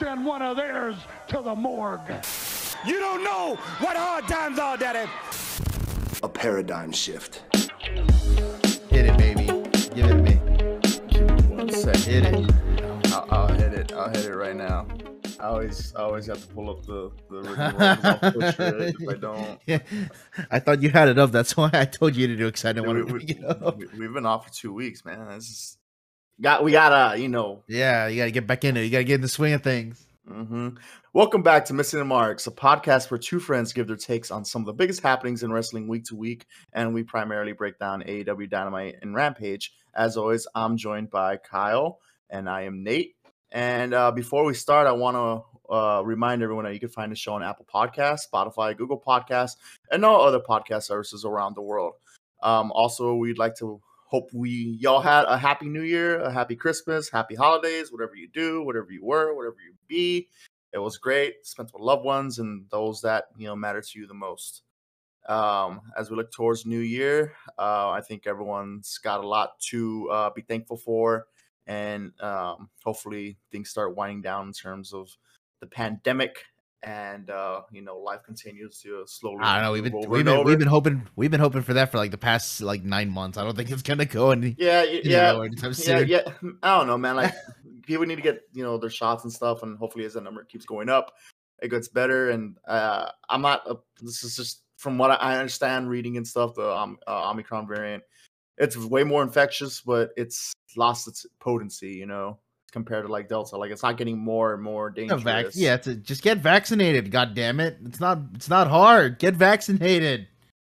send one of theirs to the morgue. You don't know what hard times are, Daddy. A paradigm shift. Hit it, baby. Give it to me. One second. Hit it. I'll, I'll hit it. I'll hit it right now. I always, I always have to pull up the the original. I'll butcher it if I don't. Yeah. I thought you had it up. That's why I told you to do it because I didn't Dude, want to we, pick it up. we, we, have been off for two weeks, man. This is got we gotta, you know. Yeah, you got to get back in it. You got to get in the swing of things. hmm Welcome back to Missing the Marks, a podcast where two friends give their takes on some of the biggest happenings in wrestling week to week, and we primarily break down AEW Dynamite and Rampage. As always, I'm joined by Kyle, and I am Nate. And uh, before we start, I want to uh, remind everyone that you can find the show on Apple Podcasts, Spotify, Google Podcasts, and all other podcast services around the world. Um, also, we'd like to hope we y'all had a happy New Year, a happy Christmas, happy holidays, whatever you do, whatever you were, whatever you be. It was great. Spent with loved ones and those that you know matter to you the most. Um, as we look towards New Year, uh, I think everyone's got a lot to uh, be thankful for, and um, hopefully things start winding down in terms of the pandemic, and uh, you know life continues to slowly. I don't know. We've been we've been, we've been hoping we've been hoping for that for like the past like nine months. I don't think it's gonna go any. Yeah, yeah, yeah, yeah. I don't know, man. Like people need to get you know their shots and stuff, and hopefully as the number keeps going up, it gets better. And uh, I'm not. A, this is just from what I understand, reading and stuff. The um, uh, Omicron variant, it's way more infectious, but it's lost its potency. You know, compared to like Delta. Like it's not getting more and more dangerous. vac- yeah, it's a, just get vaccinated. God damn it! It's not it's not hard. Get vaccinated.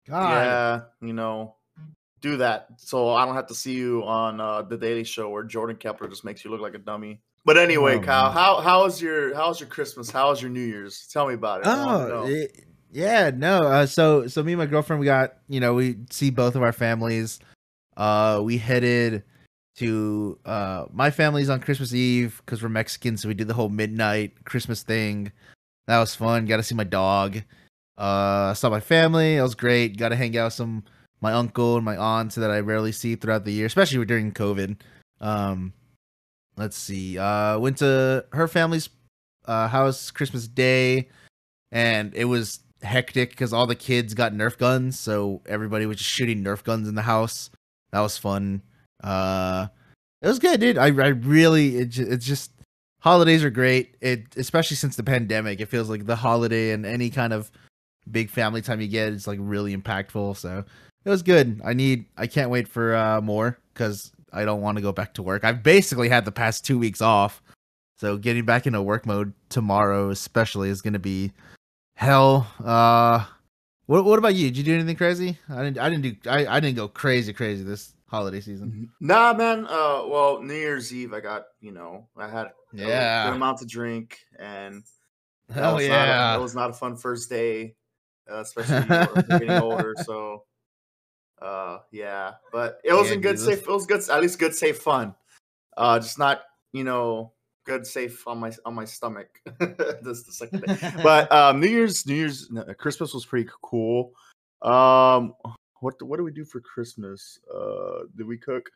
God. Yeah, you know, do that so I don't have to see you on uh, the Daily Show where Jordan Klepper just makes you look like a dummy. But anyway, Oh, Kyle, man. how how was your how was your Christmas? How was your New Year's? Tell me about it. Oh, it- yeah, no. Uh, so, so me and my girlfriend, we got you know, we see both of our families. Uh, we headed to uh my family's on Christmas Eve because we're Mexican, so we did the whole midnight Christmas thing. That was fun. Got to see my dog. Uh, saw my family. It was great. Got to hang out with some my uncle and my aunt that I rarely see throughout the year, especially during COVID. Um, let's see. Uh, went to her family's uh house Christmas Day, and it was hectic because all the kids got Nerf guns, so everybody was just shooting Nerf guns in the house. That was fun. Uh, it was good, dude. I I really it it's just holidays are great. It especially since the pandemic, it feels like the holiday and any kind of big family time you get is like really impactful. So it was good. I need I can't wait for uh more because I don't want to go back to work. I've basically had the past two weeks off. So getting back into work mode tomorrow, especially, is going to be hell. Uh, what what about you? Did you do anything crazy? I didn't. I didn't do. I, I didn't go crazy crazy this holiday season. Nah, man. Uh, well, New Year's Eve, I got you know, I had a Yeah. good amount to drink, and Hell was not a- yeah. that was not a fun first day, uh, especially you know, we're getting older. So, uh, yeah, but it wasn't dude, good. those- Safe. It was good. At least good, safe fun. Uh, just not you know good, safe on my on my stomach. this the second day. But um, New Year's, New Year's, Christmas was pretty cool. Um, what what do we do for Christmas? Uh, did we cook?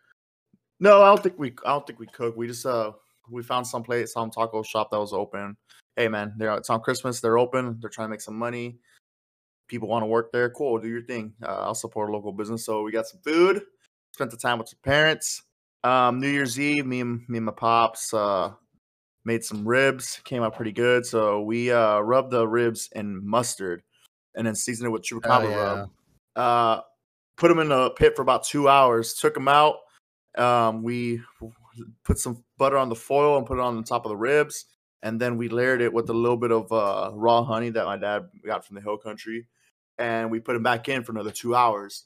No, I don't think we. I don't think we cooked. We just uh we found some place, some taco shop that was open. Hey man, they're it's on Christmas. They're open. They're trying to make some money. People want to work there. Cool, do your thing. Uh, I'll support a local business. So we got some food. Spent the time with your parents. Um, New Year's Eve, me and me and my pops uh made some ribs. Came out pretty good. So we uh rubbed the ribs in mustard, and then seasoned it with chupacabra yeah. rub. Uh, put them in a pit for about two hours. Took them out. Um, we put some butter on the foil and put it on the top of the ribs, and then we layered it with a little bit of uh, raw honey that my dad got from the hill country, and we put them back in for another two hours.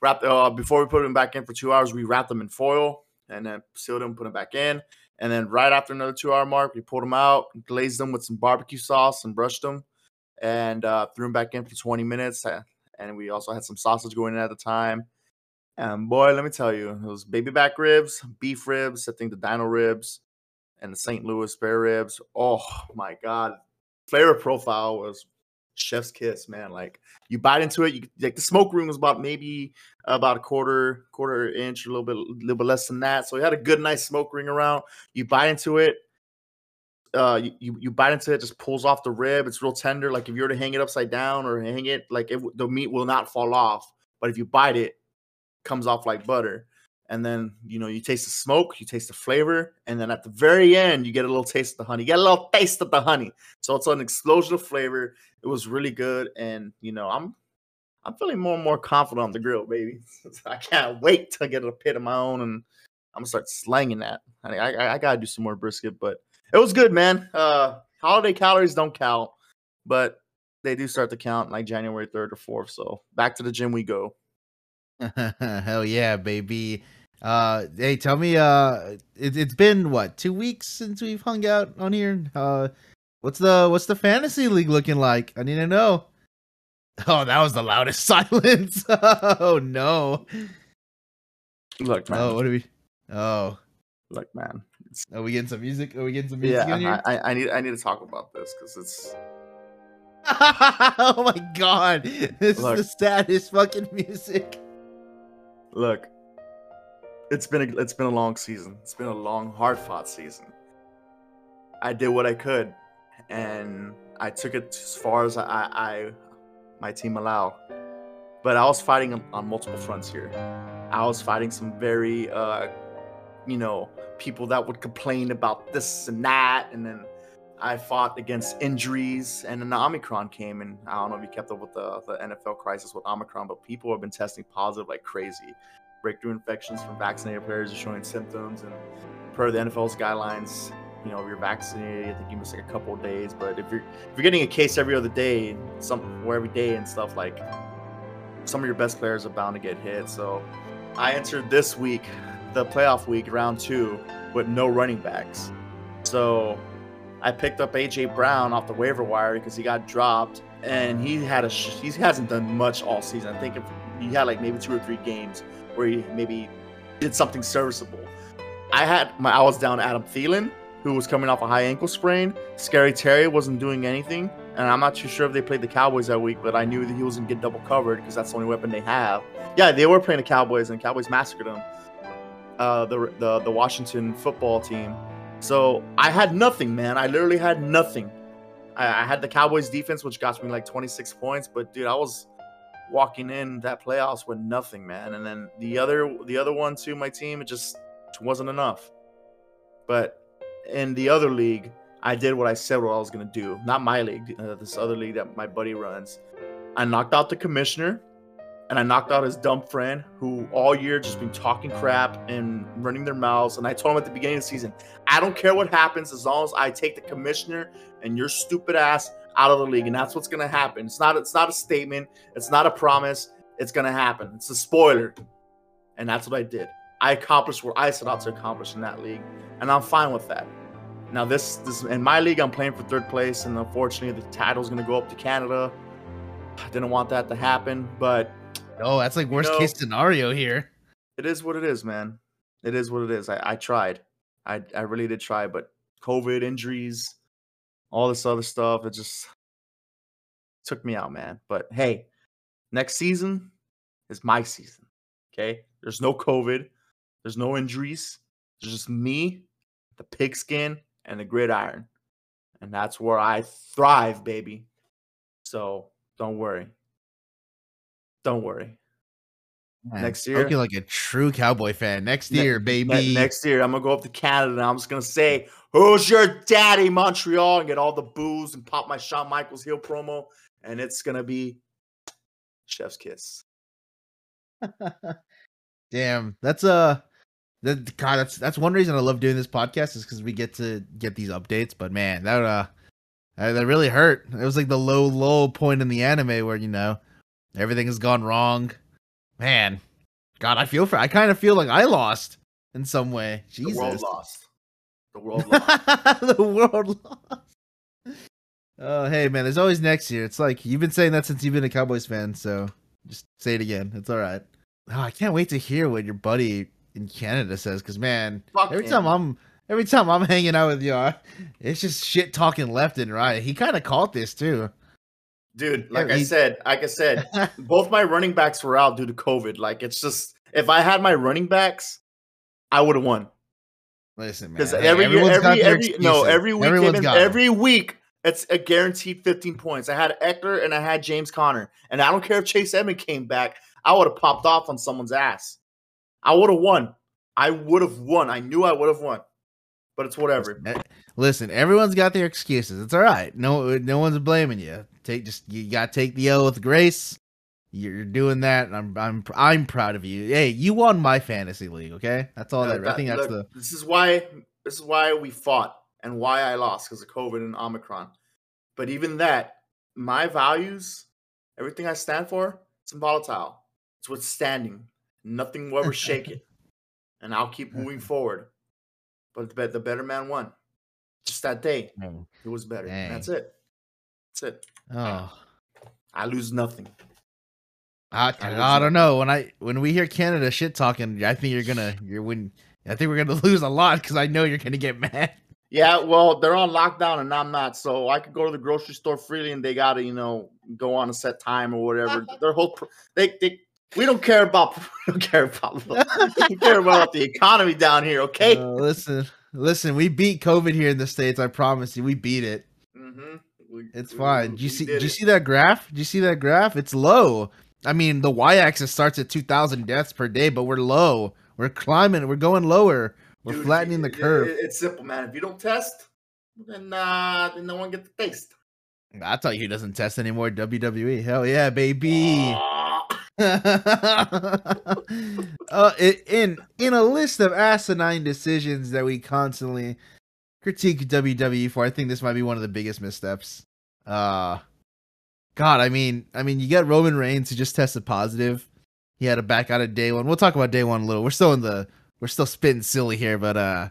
Wrapped uh, before we put them back in for two hours, we wrapped them in foil and then sealed them, put them back in, and then right after another two hour mark, we pulled them out, glazed them with some barbecue sauce, and brushed them, and uh, threw them back in for twenty minutes. And we also had some sausage going in at the time. And boy, let me tell you, it was baby back ribs, beef ribs, I think the dino ribs, and the St. Louis spare ribs. Oh my god, flavor profile was chef's kiss, man. Like you bite into it, you like the smoke room was about maybe about a quarter quarter inch, a little bit, a little bit less than that. So it had a good, nice smoke ring around. You bite into it, uh you, you bite into it, just pulls off the rib. It's real tender. Like if you were to hang it upside down or hang it, like it the meat will not fall off. But if you bite it, it comes off like butter. And then you know you taste the smoke, you taste the flavor, and then at the very end you get a little taste of the honey. You get a little taste of the honey. So it's an explosion of flavor. It was really good, and you know I'm I'm feeling more and more confident on the grill, baby. I can't wait to get a pit of my own, and I'm gonna start slanging that. I, I, I gotta do some more brisket, but it was good, man. Uh, holiday calories don't count, but they do start to count like January 3rd or 4th. So back to the gym we go. Hell yeah, baby. Uh, hey, tell me, uh, it, it's been what two weeks since we've hung out on here. Uh, what's the what's the fantasy league looking like? I need to know. Oh, that was the loudest silence. oh no. Look, man. Oh, what are we? Oh, Look, man. Are we getting some music? Are we getting some music in yeah, here? I, I, I need I need to talk about this because it's oh my god, this Look. is the saddest fucking music. look. It's been a, it's been a long season. It's been a long, hard fought season. I did what I could, and I took it as far as I, I my team allowed. But I was fighting on, on multiple fronts here. I was fighting some very, uh, you know, people that would complain about this and that, and then I fought against injuries, and then the Omicron came, and I don't know if you kept up with the, the NFL crisis with Omicron, but people have been testing positive like crazy. Breakthrough infections from vaccinated players are showing symptoms, and per the NFL's guidelines, you know, if you're vaccinated, I think you miss like a couple of days. But if you're if you're getting a case every other day, some or every day and stuff, like some of your best players are bound to get hit. So I entered this week, the playoff week, round two, with no running backs. So I picked up AJ Brown off the waiver wire because he got dropped, and he had a sh- he hasn't done much all season. I think if he had like maybe two or three games where he maybe did something serviceable. I had my I was down Adam Thielen, who was coming off a high ankle sprain. Scary Terry wasn't doing anything, and I'm not too sure if they played the Cowboys that week, but I knew that he was gonna get double covered because that's the only weapon they have. Yeah, they were playing the Cowboys, and Cowboys massacred them. Uh, the the the Washington football team. So I had nothing, man. I literally had nothing. I, I had the Cowboys defense, which got me like 26 points, but dude, I was walking in that playoffs with nothing, man. And then the other the other one too, my team, it just wasn't enough. But in the other league, I did what I said what I was gonna do. Not my league, uh, this other league that my buddy runs. I knocked out the commissioner, and I knocked out his dumb friend who all year just been talking crap and running their mouths. And I told him at the beginning of the season, I don't care what happens as long as I take the commissioner and your stupid ass out of the league. And that's what's gonna happen. It's not it's not a statement, it's not a promise, it's gonna happen. It's a spoiler. And that's what I did. I accomplished what I set out to accomplish in that league, and I'm fine with that. Now this this in my league, I'm playing for third place, and unfortunately, the title's gonna go up to Canada. I didn't want that to happen, but Oh, that's like worst know- case scenario here. it is what it is, man. It is what it is. I, I tried. I I really did try, but COVID injuries, all this other stuff, it just took me out, man. But hey, next season is my season. Okay. There's no COVID. There's no injuries. There's just me, the pigskin, and the gridiron. And that's where I thrive, baby. So don't worry. Don't worry. Man, Next year- Looking like a true cowboy fan. Next Ne- year, Ne- baby. next year, I'm gonna go up to Canada and I'm just gonna say, "Who's your daddy, Montreal?" and get all the booze and pop my Shawn Michaels heel promo, and it's gonna be Chef's Kiss. Damn, that's uh that God, that's that's one reason I love doing this podcast is because we get to get these updates. But man, that uh that really hurt. It was like the low low point in the anime where you know everything has gone wrong. Man, God, I feel for. I kind of feel like I lost in some way. Jesus, The world lost. The world lost. the world lost. Oh, hey man, there's always next year. It's like you've been saying that since you've been a Cowboys fan, so just say it again. It's all right. Oh, I can't wait to hear what your buddy in Canada says, because man, Fuck every him. time I'm every time I'm hanging out with you, it's just shit talking left and right. He kind of caught this too. Dude, like Yeah, I said, like I said, both my running backs were out due to COVID. Like it's just if I had my running backs, I would have won. Listen, man. Because every year, everyone's got every, their every no, every week, Everyone's they've been- got 'em. every week, it's a guaranteed 15 points. I had Ekeler and I had James Conner, and I don't care if Chase Edmond came back. I would have popped off on someone's ass. I would have won. I would have won. I knew I would have won, but it's whatever. Eh, Listen, everyone's got their excuses. It's all right. No, no one's blaming you. Take just you got to take the L with grace. You're doing that. And I'm I'm I'm proud of you. Hey, you won my fantasy league. Okay, that's all Uh, that. I think that's look, the This is why. This is why we fought and why I lost because of COVID and Omicron. But even that, my values, everything I stand for, it's volatile. It's withstanding. Nothing will ever shake it. And I'll keep moving forward. But the, the better man won. Just that day, it was better. That's it. That's it. Oh. I lose nothing. I, I lose I don't know when I when we hear Canada shit talking, I think you're gonna you're when I think we're gonna lose a lot because I know you're gonna get mad. Yeah, well, they're on lockdown and I'm not, so I could go to the grocery store freely, and they gotta, you know, go on a set time or whatever. Their whole, pr- they, they, we don't care about, we don't care about, we don't care about the economy down here, okay? Uh, listen, listen, we beat COVID here in the states. I promise you, we beat it. Hmm It's fine. Do you see? Do you see that graph? Do you see that graph? It's low. I mean, the y-axis starts at 2,000 deaths per day, but we're low. We're climbing. We're going lower. We're flattening the curve. it's simple, man. If you don't test, then uh, then no one gets the taste. I'll tell you who doesn't test anymore. WWE. Hell yeah, baby. Uh, in in a list of asinine decisions that we constantly critique WWE for, I think this might be one of the biggest missteps. Uh God, I mean, I mean, you got Roman Reigns who just tested positive. He had to back out of day one. We'll talk about day one a little. We're still in the we're still spitting silly here, but uh,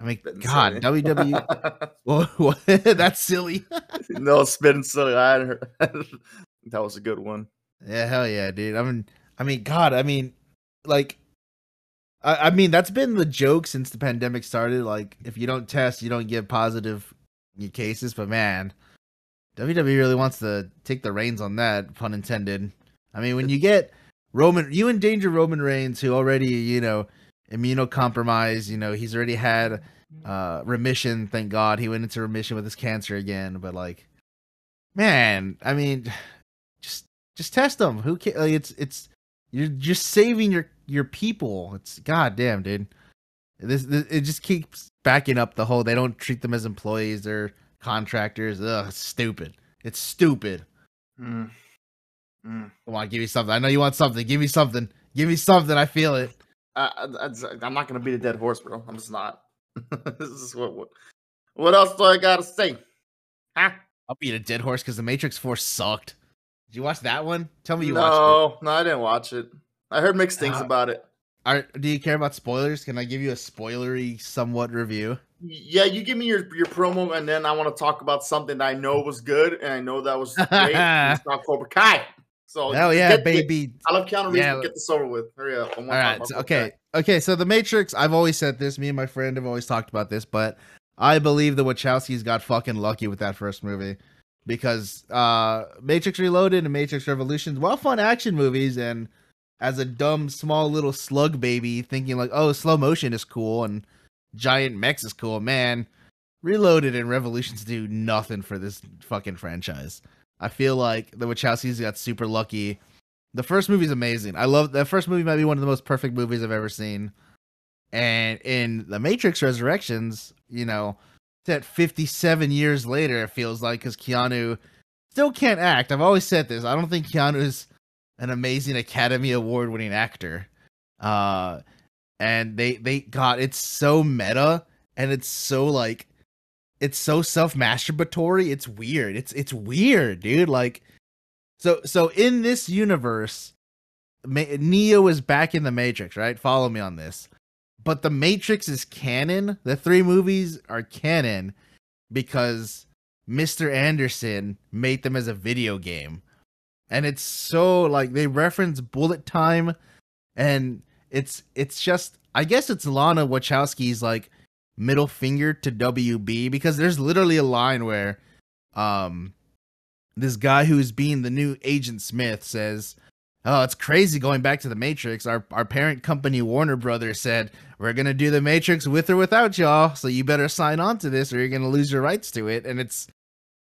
I mean, Spitting God, silly. WWE. Well, what? That's silly. no spitting silly. I heard. that was a good one. Yeah, hell yeah, dude. I mean, I mean, God, I mean, like, I, I mean, that's been the joke since the pandemic started. Like, if you don't test, you don't get positive cases. But man, WWE really wants to take the reins on that, pun intended. I mean, when you get Roman, you endanger Roman Reigns, who already, you know, immunocompromised. You know, he's already had uh remission. Thank God, he went into remission with his cancer again. But like, man, I mean, just just test them. Who can like it's it's you're just saving your your people. It's goddamn, dude. This, this it just keeps backing up the whole they don't treat them as employees or contractors. Ugh, it's stupid. It's stupid. Mm. Mm. Come on, give me something. I know you want something. Give me something. Give me something. I feel it. I, I, I'm not gonna beat a dead horse, bro. I'm just not. this is what, what. What else do I gotta say? Huh? I'll beat a dead horse because the Matrix Four sucked. Did you watch that one? Tell me you watched it. no, no, I didn't watch it. I heard mixed things Uh, about it. it. Are, do you care about spoilers? Can I give you a spoilery, somewhat review? Yeah, you give me your your promo, and then I want to talk about something that I know was good, and I know that was great. it's about Cobra Kai. So Hell yeah, get- get- baby! I love Keanu Reeves. Yeah. Get this over with. Hurry up. All right. so- okay. Kai. Okay. So the Matrix. I've always said this. Me and my friend have always talked about this, but I believe the Wachowskis got fucking lucky with that first movie because uh Matrix Reloaded and Matrix Revolutions, while fun action movies, and as a dumb small little slug baby thinking like, oh, slow motion is cool and giant mechs is cool, man. Reloaded and Revolutions do nothing for this fucking franchise. I feel like the Wachowskis got super lucky. The first movie's amazing. I love that first movie might be one of the most perfect movies I've ever seen. And in The Matrix Resurrections, you know, that 57 years later it feels like cuz Keanu still can't act. I've always said this. I don't think Keanu is an amazing Academy Award winning actor. Uh and they they got it's so meta and it's so like it's so self-masturbatory. It's weird. It's it's weird, dude. Like so so in this universe, Ma- Neo is back in the Matrix, right? Follow me on this. But the Matrix is canon. The three movies are canon because Mr. Anderson made them as a video game. And it's so like they reference bullet time and it's it's just I guess it's Lana Wachowski's like middle finger to WB because there's literally a line where um this guy who's being the new Agent Smith says, oh, it's crazy going back to the Matrix. Our our parent company Warner Brothers said we're gonna do the Matrix with or without y'all, so you better sign on to this or you're gonna lose your rights to it. And it's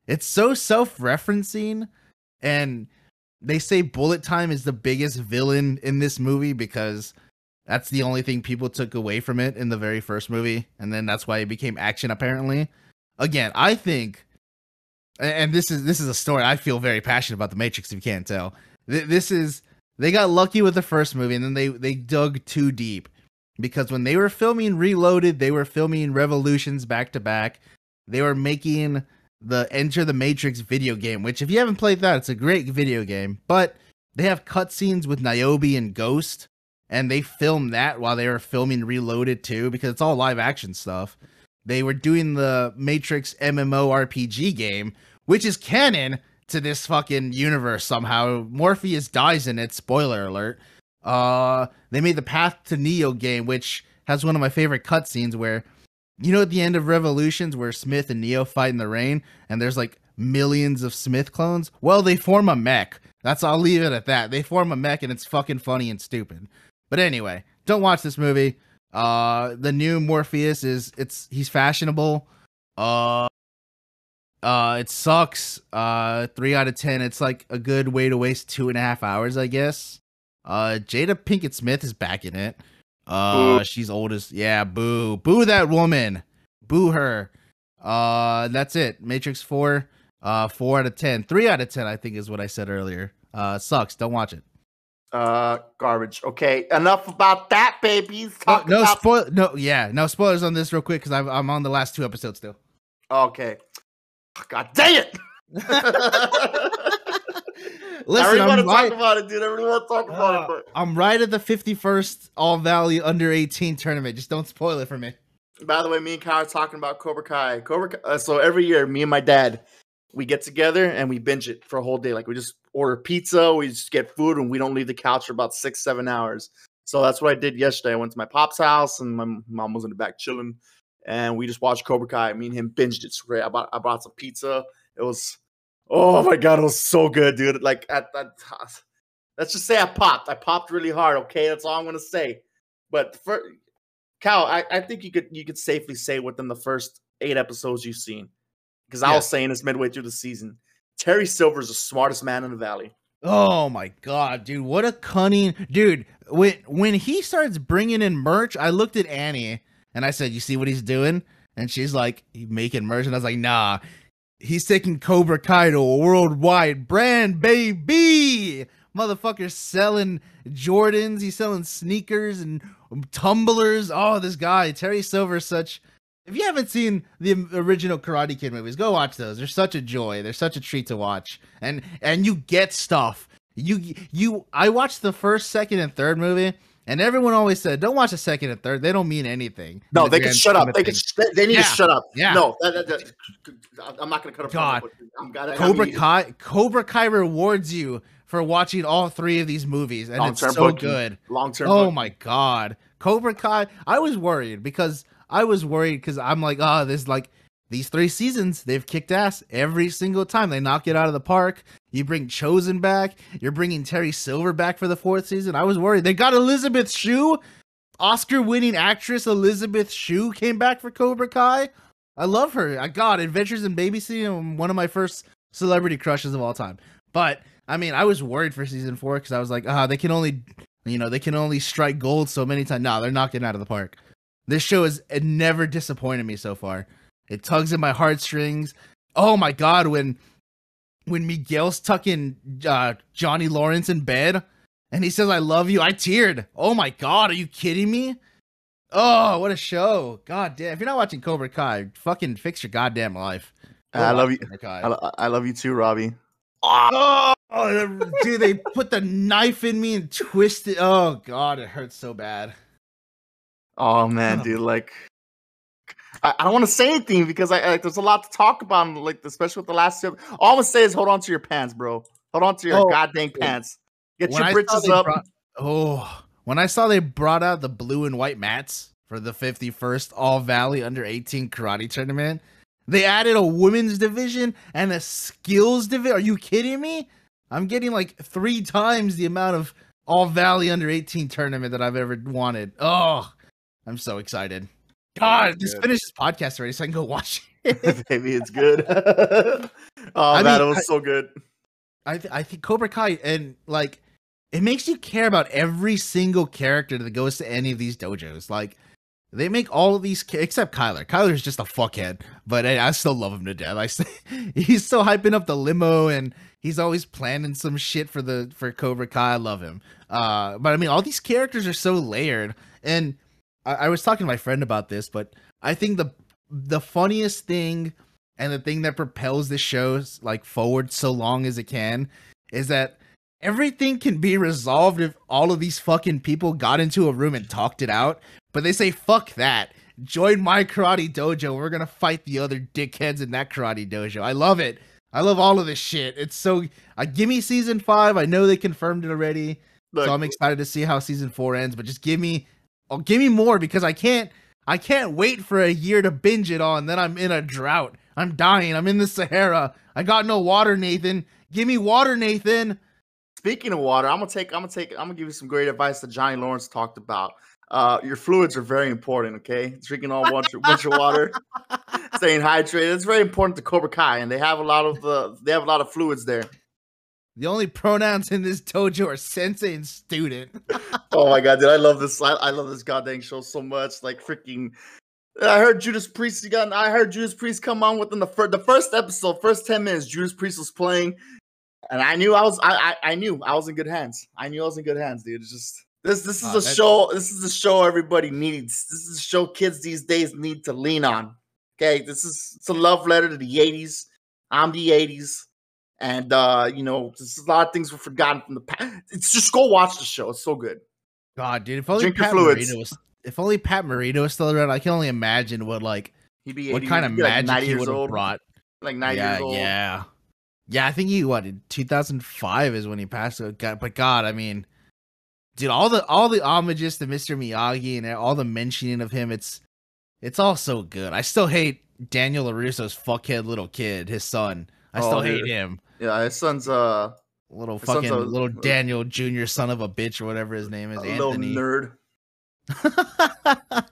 it's so self-referencing, and they say Bullet Time is the biggest villain in this movie because that's the only thing people took away from it in the very first movie, and then that's why it became action. Apparently, again, I think, and this is this is a story I feel very passionate about the Matrix. If you can't tell, this is they got lucky with the first movie, and then they they dug too deep because when they were filming Reloaded, they were filming Revolutions back to back. They were making the Enter the Matrix video game, which if you haven't played that, it's a great video game. But they have cutscenes with Niobe and Ghost and they filmed that while they were filming Reloaded too, because it's all live action stuff. They were doing the Matrix MMO RPG game, which is canon to this fucking universe somehow. Morpheus dies in it, spoiler alert. Uh they made the Path to Neo game, which has one of my favorite cutscenes where you know at the end of Revolutions where Smith and Neo fight in the rain and there's like millions of Smith clones? Well, they form a mech. That's I'll leave it at that. They form a mech and it's fucking funny and stupid. But anyway, don't watch this movie. Uh, the new Morpheus is it's he's fashionable. Uh, uh, it sucks. Uh, three out of ten. It's like a good way to waste two and a half hours, I guess. Uh, Jada Pinkett Smith is back in it. Uh, boo. she's oldest. yeah. Boo, boo that woman. Boo her. Uh, that's it. Matrix Four. Uh, four out of ten. Three out of ten, I think, is what I said earlier. Uh, sucks. Don't watch it. Uh, garbage. Okay, enough about that, babies. Talk no, no about... spoil. No, yeah, no spoilers on this real quick because I'm I'm on the last two episodes still. Okay. God dang it! Listen, I really want to right, talk about it, dude. I really want to talk about uh, it. But... I'm right at the 51st All Valley Under 18 tournament. Just don't spoil it for me. By the way, me and Kyle are talking about Cobra Kai. Cobra. Kai, uh, so every year, me and my dad, we get together and we binge it for a whole day. Like we just order pizza, we just get food, and we don't leave the couch for about six, seven hours. So that's what I did yesterday. I went to my pop's house, and my mom was in the back chilling, and we just watched Cobra Kai. Me and him binged it. great. I bought I brought some pizza. It was, oh my god, it was so good, dude. Like at that, let's just say I popped. I popped really hard. Okay, that's all I'm gonna say. But for Cal, I, I think you could you could safely say within the first eight episodes you've seen, because I was saying this midway through the season Terry Silver is the smartest man in the valley. Oh my god, dude! What a cunning dude. When when he starts bringing in merch, I looked at Annie and I said, "You see what he's doing?" And she's like, "Making merch," and I was like, "Nah." He's taking Cobra Kai to a worldwide brand, baby. Motherfucker selling Jordans. He's selling sneakers and tumblers. Oh, this guy Terry Silver, such if you haven't seen the original Karate Kid movies, go watch those. They're such a joy. They're such a treat to watch, and and you get stuff. You you. I watched the first, second, and third movie, and everyone always said, "Don't watch the second and third. They don't mean anything." No, they can shut up. They can. They need yeah. to shut up. Yeah. No, that, that, that, I'm not going to cut. God, God Cobra I mean, Kai. Cobra Kai rewards you for watching all three of these movies, and it's so booking. good. Long term. Oh booking. my God, Cobra Kai. I was worried because I was worried because I'm like, oh, this like these three seasons, they've kicked ass every single time. They knock it out of the park. You bring Chozen back. You're bringing Terry Silver back for the fourth season. I was worried. They got Elizabeth Shue, Oscar-winning actress Elizabeth Shue came back for Cobra Kai. I love her. I got Adventures in Babysitting, one of my first celebrity crushes of all time. But I mean, I was worried for season four because I was like, ah, oh, they can only, you know, they can only strike gold so many times. No, they're knocking out of the park. This show has never disappointed me so far. It tugs at my heartstrings. Oh my god, when when Miguel's tucking uh, Johnny Lawrence in bed and he says I love you, I teared. Oh my god, are you kidding me? Oh, what a show. God damn. If you're not watching Cobra Kai, fucking fix your goddamn life. I love you. I, I, love you too, Robbie. Oh, dude, they put the knife in me and twist it. Oh god, it hurts so bad. Oh man, dude, like I, I don't want to say anything because I, I, there's a lot to talk about, like especially with the last two. All I'm gonna say is hold on to your pants, bro. Hold on to your oh, goddamn pants. Get your britches up. Brought, oh, when I saw they brought out the blue and white mats for the 51st All Valley Under 18 Karate Tournament, they added a women's division and a skills division. Are you kidding me? I'm getting like three times the amount of All Valley under 18 tournament that I've ever wanted. Oh, I'm so excited. God, just good. finish this podcast already so I can go watch it. Maybe it's good. oh I man, mean, was I- so good. I th- I think Cobra Kai and like it makes you care about every single character that goes to any of these dojos. Like they make all of these ca- except Kyler. Kyler's just a fuckhead, but I, I still love him to death. I st- he's still hyping up the limo and he's always planning some shit for the for Cobra Kai. I love him. Uh, but I mean, all these characters are so layered, and I, I was talking to my friend about this, but I think the the funniest thing and the thing that propels the show like forward so long as it can is that everything can be resolved if all of these fucking people got into a room and talked it out but they say fuck that. Join my karate dojo. We're gonna fight the other dickheads in that karate dojo. I love it. I love all of this shit. It's so uh, give me season five. I know they confirmed it already Look, so i'm excited to see how season four ends but just give me oh give me more because i can't i can't wait for a year to binge it on. then i'm in a drought i'm dying i'm in the sahara i got no water nathan give me water nathan Speaking of water, I'm gonna take. I'm gonna take. I'm gonna give you some great advice that Johnny Lawrence talked about. Uh, your fluids are very important. Okay, drinking all bunch of, bunch of water, staying hydrated. It's very important to Cobra Kai, and they have a lot of the. They have a lot of fluids there. The only pronouns in this dojo are sensei and student Oh my god, dude! I love this. I, I love this goddamn show so much. Like freaking. I heard Judas Priest. Got, I heard Judas Priest come on within the first the first episode, first ten minutes. Judas Priest was playing, and I knew I was. I I, I knew I was in good hands. I knew I was in good hands, dude. It's just this. This is a show. This is a show everybody needs. This is a show kids these days need to lean on. Okay, this is it's a love letter to the '80s. I'm the '80s, and uh, you know, there's a lot of things were forgotten from the past. It's just go watch the show. It's so good. god dude if only Drink pat. Morita was if only pat Morita was still around i can only imagine what like He'd be what kind of be like magic he would have brought Like 90 yeah, years old. Yeah. Yeah, I think he what in 2005 is when he passed away. God, but God, I mean, dude, all the all the homages to Mr. Miyagi and all the mentioning of him, it's it's all so good. I still hate Daniel LaRusso's fuckhead little kid, his son. I still Oh, hate dude. him. Yeah, his son's uh, Little His son's fucking a- little Daniel Jr. son of a bitch or whatever his name is, a little Anthony. nerd.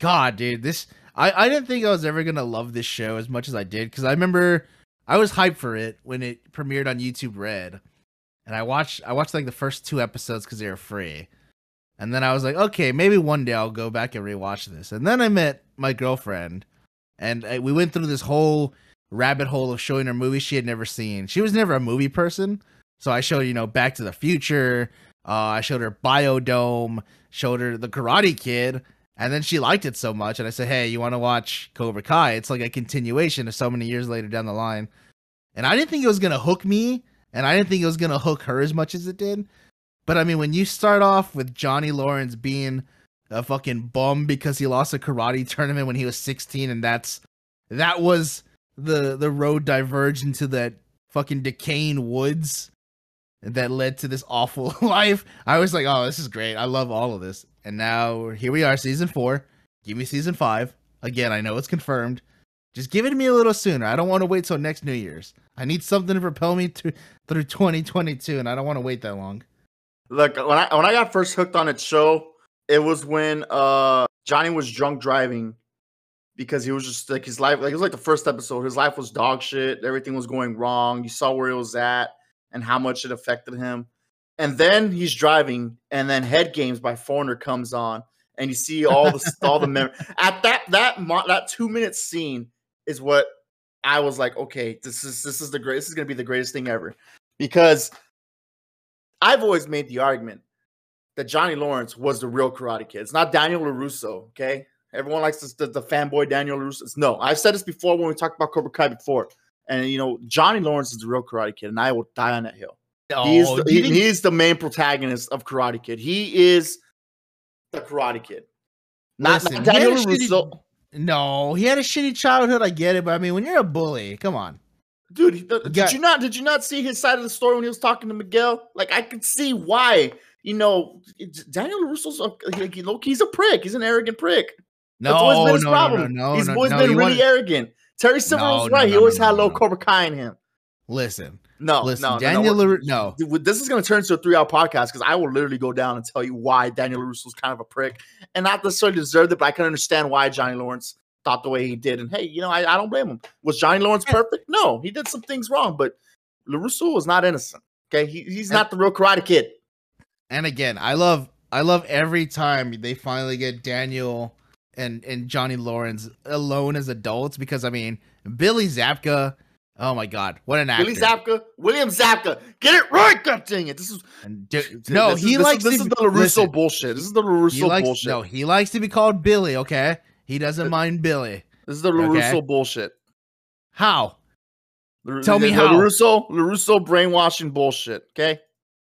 God, dude, this I I didn't think I was ever gonna love this show as much as I did because I remember I was hyped for it when it premiered on YouTube Red, and I watched I watched like the first two episodes because they were free, and then I was like, okay, maybe one day I'll go back and rewatch this, and then I met my girlfriend, and uh, we went through this whole rabbit hole of showing her movies she had never seen. She was never a movie person, so I showed you know Back to the Future. Uh, I showed her Biodome, showed her The Karate Kid, and then she liked it so much. And I said, Hey, you want to watch Cobra Kai? It's like a continuation of so many years later down the line. And I didn't think it was going to hook me, and I didn't think it was going to hook her as much as it did. But I mean, when you start off with Johnny Lawrence being a fucking bum because he lost a karate tournament when he was 16, and that's that was the the road diverged into that fucking decaying woods that led to this awful life. I was like, oh, this is great. I love all of this. And now here we are, season four. Give me season five. Again, I know it's confirmed. Just give it to me a little sooner. I don't want to wait till next New Year's. I need something to propel me to through 2022, and I don't want to wait that long. Look, when I when I got first hooked on its show, it was when uh Johnny was drunk driving because he was just like his life like it was like the first episode. His life was dog shit. Everything was going wrong. You saw where he was at and how much it affected him. And then he's driving, and then Head Games by Foreigner comes on, and you see all the all the mem- at that that mo- that two minute scene is what I was like, okay, this is this is the great. This is gonna be the greatest thing ever because I've always made the argument that Johnny Lawrence was the real Karate Kid. It's not Daniel LaRusso. Okay, everyone likes this, the, the fanboy Daniel LaRusso. It's- No, I've said this before when we talked about Cobra Kai before, and you know Johnny Lawrence is the real Karate Kid, and I will die on that hill. He is Oh, the, he, think- he is the main protagonist of Karate Kid. He is the Karate Kid, not, Listen, not Daniel a shitty- no, he had a shitty childhood. I get it, but I mean, when you're a bully, come on. Dude, he- did got- you not did you not see his side of the story when he was talking to Miguel? Like I could see why. You know, Daniel Russo's a, like, he- look, he's a prick. He's an arrogant prick. No, That's always been his no, no, no, no, He's always been really wanna- arrogant. Terry Silver No, was no, right. he always had low. Cobra Kai in him. listen, No, listen. no, Daniel, no. LaRu- no, Dude, This is going to turn into a three-hour podcast because I will literally go down and tell you why Daniel Russo's kind of a prick and not necessarily deserved it, but I can understand why Johnny Lawrence thought the way he did. And hey, you know, I, I don't blame him. Was Johnny Lawrence perfect? No, he did some things wrong, but LaRusso was not innocent. Okay, he, he's not the real Karate Kid. and again, I love, I love every time they finally get Daniel and and Johnny Lawrence alone as adults because I mean Billy Zabka. Oh my God, what an actor! Billy Zabka, William Zabka, get it right, God dang it! This is And d- no, this is- he this likes Is, this to is the LaRusso listen, bullshit. This is the he LaRusso likes, bullshit. No, he likes to be called Billy. Okay, he doesn't mind Billy. this is the LaRusso Okay. bullshit. How? The- Tell me the how. LaRusso, LaRusso brainwashing bullshit. Okay,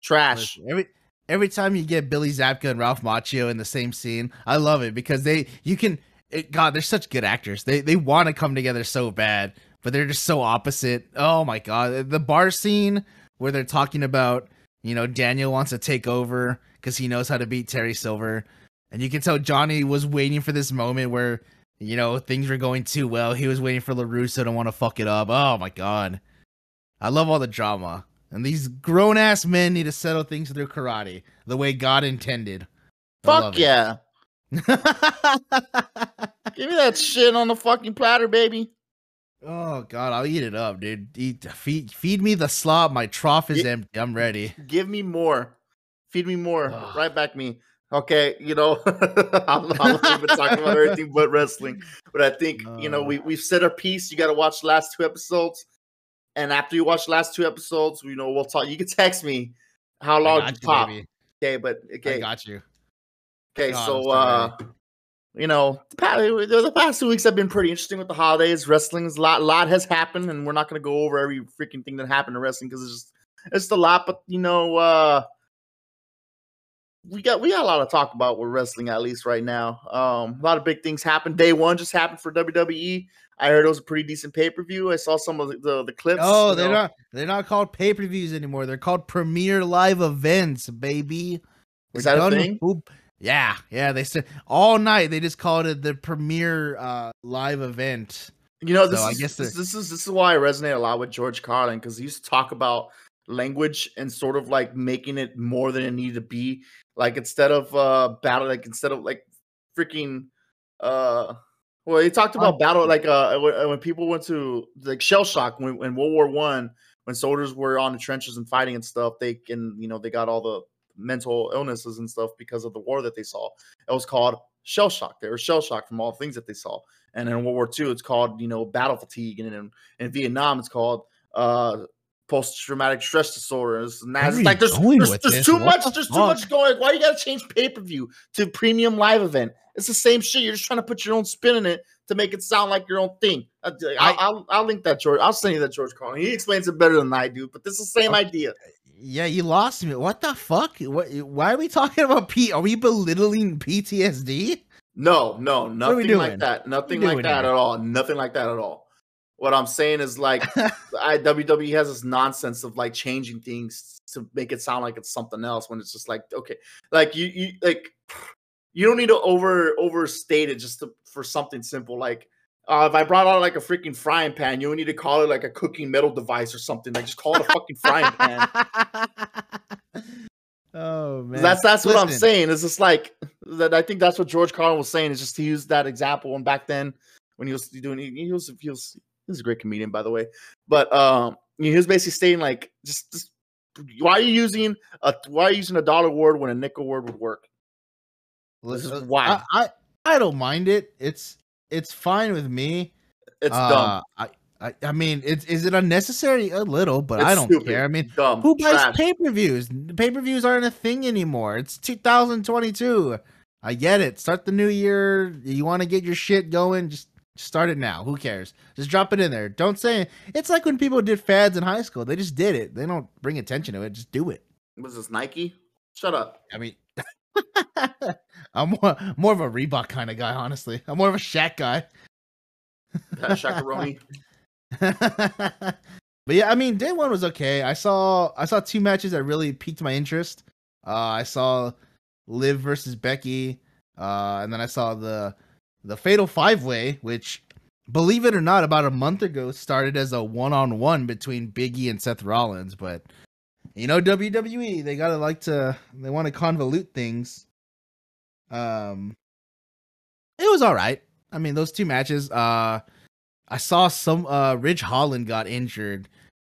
trash. Listen, every every time you get Billy Zabka and Ralph Macchio in the same scene, I love it because they you can it, God, they're such good actors. They they want to come together so bad, but they're just so opposite. Oh my God, the bar scene where they're talking about you know Daniel wants to take over because he knows how to beat Terry Silver, and you can tell Johnny was waiting for this moment where you know things were going too well. He was waiting for LaRusso to want to fuck it up. Oh my God, I love all the drama. And these grown ass men need to settle things through karate the way God intended. I Fuck yeah. Give me that shit on the fucking platter, baby. oh God, I'll eat it up, dude. Eat, feed, feed me the slop. My trough is Ye- empty. I'm ready. Give me more. Feed me more. Right back me. Okay, you know, I'm, I'm not even talking about everything but wrestling. But I think, you know, we, we've said our piece. You got to watch the last two episodes. And after you watch the last two episodes, you know, we'll talk. You can text me how long you you, pop. baby. Okay, but I okay, got you. okay. So uh, you know, the past, the past two weeks have been pretty interesting with the holidays. Wrestling's a lot, lot has happened, and we're not going to go over every freaking thing that happened in wrestling because it's just it's a lot. But you know, uh, we got we got a lot to talk about with wrestling at least right now. Um, a lot of big things happened. Day one just happened for WWE. I heard it was a pretty decent pay per view. I saw some of the the, the clips. Oh, they're know. not. They're not called pay per views anymore. They're called premier live events, baby. Is that a with thing? Yeah, yeah. They said all night. They just called it the premier uh, live event. You know, this So I guess this, this is this is why I resonate a lot with George Carlin because he used to talk about language and sort of like making it more than it needed to be. Like instead of uh battle, like instead of like freaking uh well, he talked about battle like uh when, when people went to like shell shock when in World War One when soldiers were on the trenches and fighting and stuff. They can you know they got all the mental illnesses and stuff because of the war that they saw. It was called shell shock. They were shell shocked from all the things that they saw. And in World War Two, it's called, you know, battle fatigue. And in, in Vietnam, it's called uh post traumatic stress disorders. And Where that's like there's there's, there's too What much, the there's too much going. Why you gotta change pay-per-view to premium live event? It's the same shit. You're just trying to put your own spin in it to make it sound like your own thing. I, I- will I'll link that George. I'll send you that George Carlin. He explains it better than I do, but this is the same Okay. idea. Yeah, you lost me. What the fuck? What? Why are we talking about P? Are we belittling PTSD? No, no, nothing like that. Nothing like that here? at all. Nothing like that at all. What I'm saying is like I WWE has this nonsense of like changing things to make it sound like it's something else when it's just like okay, like you you like you don't need to over overstate it just to, for something simple like uh, if I brought out like a freaking frying pan, you don't need to call it like a cooking metal device or something. Like just call it a fucking frying pan. oh man, That's that's what I'm saying. It's just like that. I think that's what George Carlin was saying. Is just to use that example. And back then, when he was doing, he, he was he was he was a great comedian, by the way. But um, he was basically saying like, just, just why are you using a why are you using a dollar word when a nickel word would work? This is listen, why. I, I I don't mind it. It's it's fine with me. It's Uh, dumb. I, I I mean, it's is it unnecessary? A little, but I don't stupid, care. I mean, dumb. who buys pay per views? Pay per views aren't a thing anymore. It's 2022. I get it. Start the new year. You want to get your shit going? Just start it now. Who cares? Just drop it in there. Don't say it. it's like when people did fads in high school. They just did it. They don't bring attention to it. Just do it. Was this Nike? Shut up. I mean, I'm more, more of a Reebok kind of guy. Honestly, I'm more of a Shaq guy. Shakaroni. but yeah, I mean, day one was okay. I saw I saw two matches that really piqued my interest. Uh, I saw Liv versus Becky, uh, and then I saw the the Fatal Five Way, which believe it or not, about a month ago started as a one on one between Biggie and Seth Rollins, but you know WWE, they gotta like to they want to convolute things. Um it was all right. I mean, those two matches, uh I saw some uh Ridge Holland got injured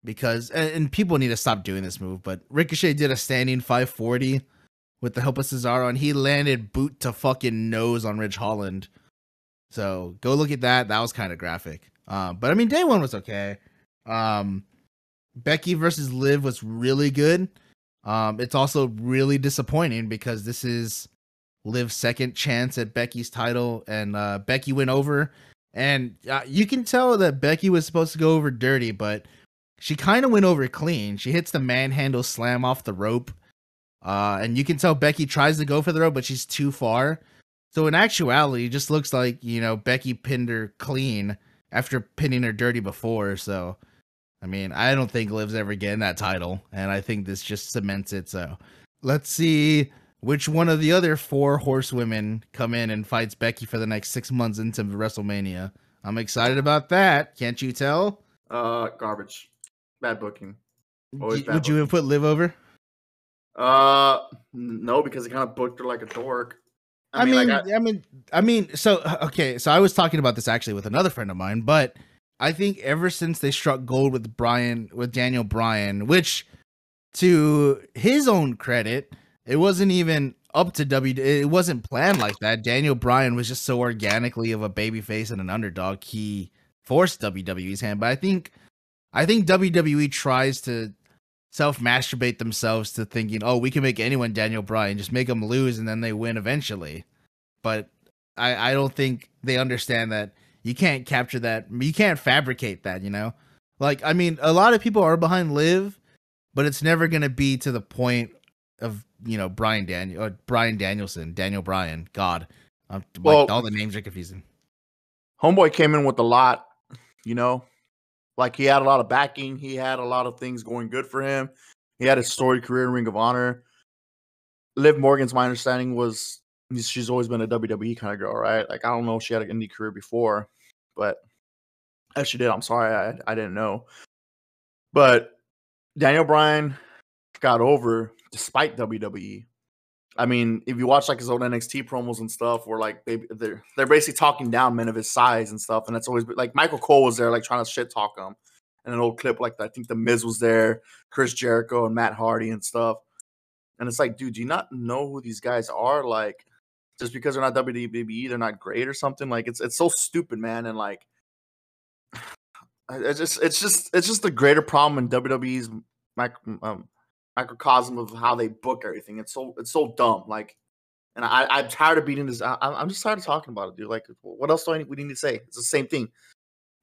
because and, people need to stop doing this move, but Ricochet did a standing 540 with the help of Cesaro and he landed boot to fucking nose on Ridge Holland. So go look at that. That was kind of graphic. Um, but I mean, day one was okay. Um, Becky versus Liv was really good. Um, it's also really disappointing because this is Liv's second chance at Becky's title, and uh, Becky went over. And uh, you can tell that Becky was supposed to go over dirty, but she kind of went over clean. She hits the manhandle slam off the rope. Uh, and you can tell Becky tries to go for the rope, but she's too far. So in actuality, it just looks like you know Becky pinned her clean after pinning her dirty before. So, I mean, I don't think Liv's ever getting that title, and I think this just cements it. So, let's see which one of the other four horsewomen come in and fights Becky for the next six months into WrestleMania. I'm excited about that. Can't you tell? Uh, garbage, bad booking. Always bad Would you have put Liv over? Uh, no, because they kind of booked her like a dork. I, mean, like, I, mean, I mean, so okay, so I was talking about this actually with another friend of mine, but I think ever since they struck gold with Brian, with Daniel Bryan, which to his own credit, it wasn't even up to W. It wasn't planned like that. Daniel Bryan was just so organically of a babyface and an underdog. He forced WWE's hand, but I think, I think WWE tries to self masturbate themselves to thinking, oh, we can make anyone Daniel Bryan, just make them lose and then they win eventually. But I, I don't think they understand that you can't capture that. You can't fabricate that, you know? Like, I mean, a lot of people are behind Liv, but it's never going to be to the point of, you know, Brian Daniel, or Bryan Danielson, Daniel Bryan. God. Um, Well- like, all the names are confusing. Homeboy came in with a lot, you know, like he had a lot of backing. He had a lot of things going good for him. He had a storied career in Ring of Honor. Liv Morgan's, my understanding was she's always been a WWE kind of girl, right? Like I don't know if she had an indie career before, but if she did, I'm sorry, I I didn't know. But Daniel Bryan got over despite WWE. I mean, if you watch like his old NXT promos and stuff, where like they they're they're basically talking down men of his size and stuff, and that's always been- like Michael Cole was there, like trying to shit talk him, and an old clip like I think the Miz was there, Chris Jericho and Matt Hardy and stuff, and it's like, dude, do you not know who these guys are? Like, just because they're not WWE, they're not great or something. Like, it's it's so stupid, man, and like, it's just it's just it's just the greater problem in WWE's um, microcosm of how they book everything. It's so it's so dumb. Like, and I I'm tired of beating this. I, I'm just tired of talking about it, dude. Like, what else do I need, we need to say? It's the same thing.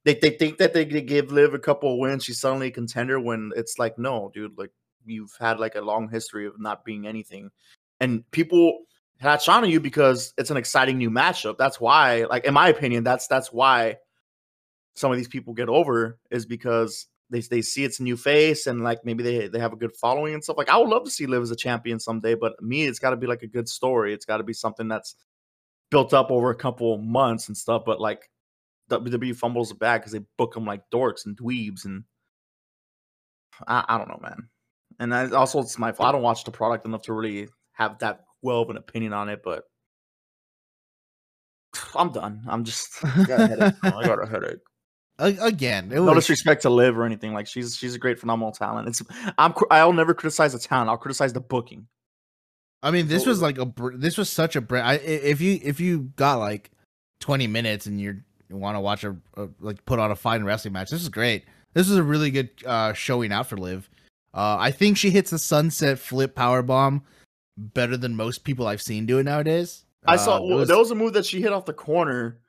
They they think that they could give Liv a couple of wins. She's suddenly a contender when it's like, no, dude. Like, you've had like a long history of not being anything, and people hatch on to you because it's an exciting new matchup. That's why, like, in my opinion, that's that's why some of these people get over is because they they see it's a new face and like maybe they they have a good following and stuff. Like I would love to see Liv as a champion someday, but me, it's got to be like a good story. It's got to be something that's built up over a couple of months and stuff. But like WWE fumbles the bag because they book them like dorks and dweebs and I, I don't know, man. And I, also, it's my fault. I don't watch the product enough to really have that well of an opinion on it. But I'm done. I'm just I got a headache. I got a headache Again, it no was disrespect to Liv or anything. Like she's she's a great, phenomenal talent. It's I'm I'll never criticize the talent. I'll criticize the booking. I mean, this was like a this was such a br- I, i- if you if you got like twenty minutes and you're, you want to watch a, a like put on a fine wrestling match, this is great. This is a really good uh showing out for Liv. Uh, I think she hits the sunset flip power bomb better than most people I've seen do it nowadays. I saw Uh, well, was- there was a move that she hit off the corner.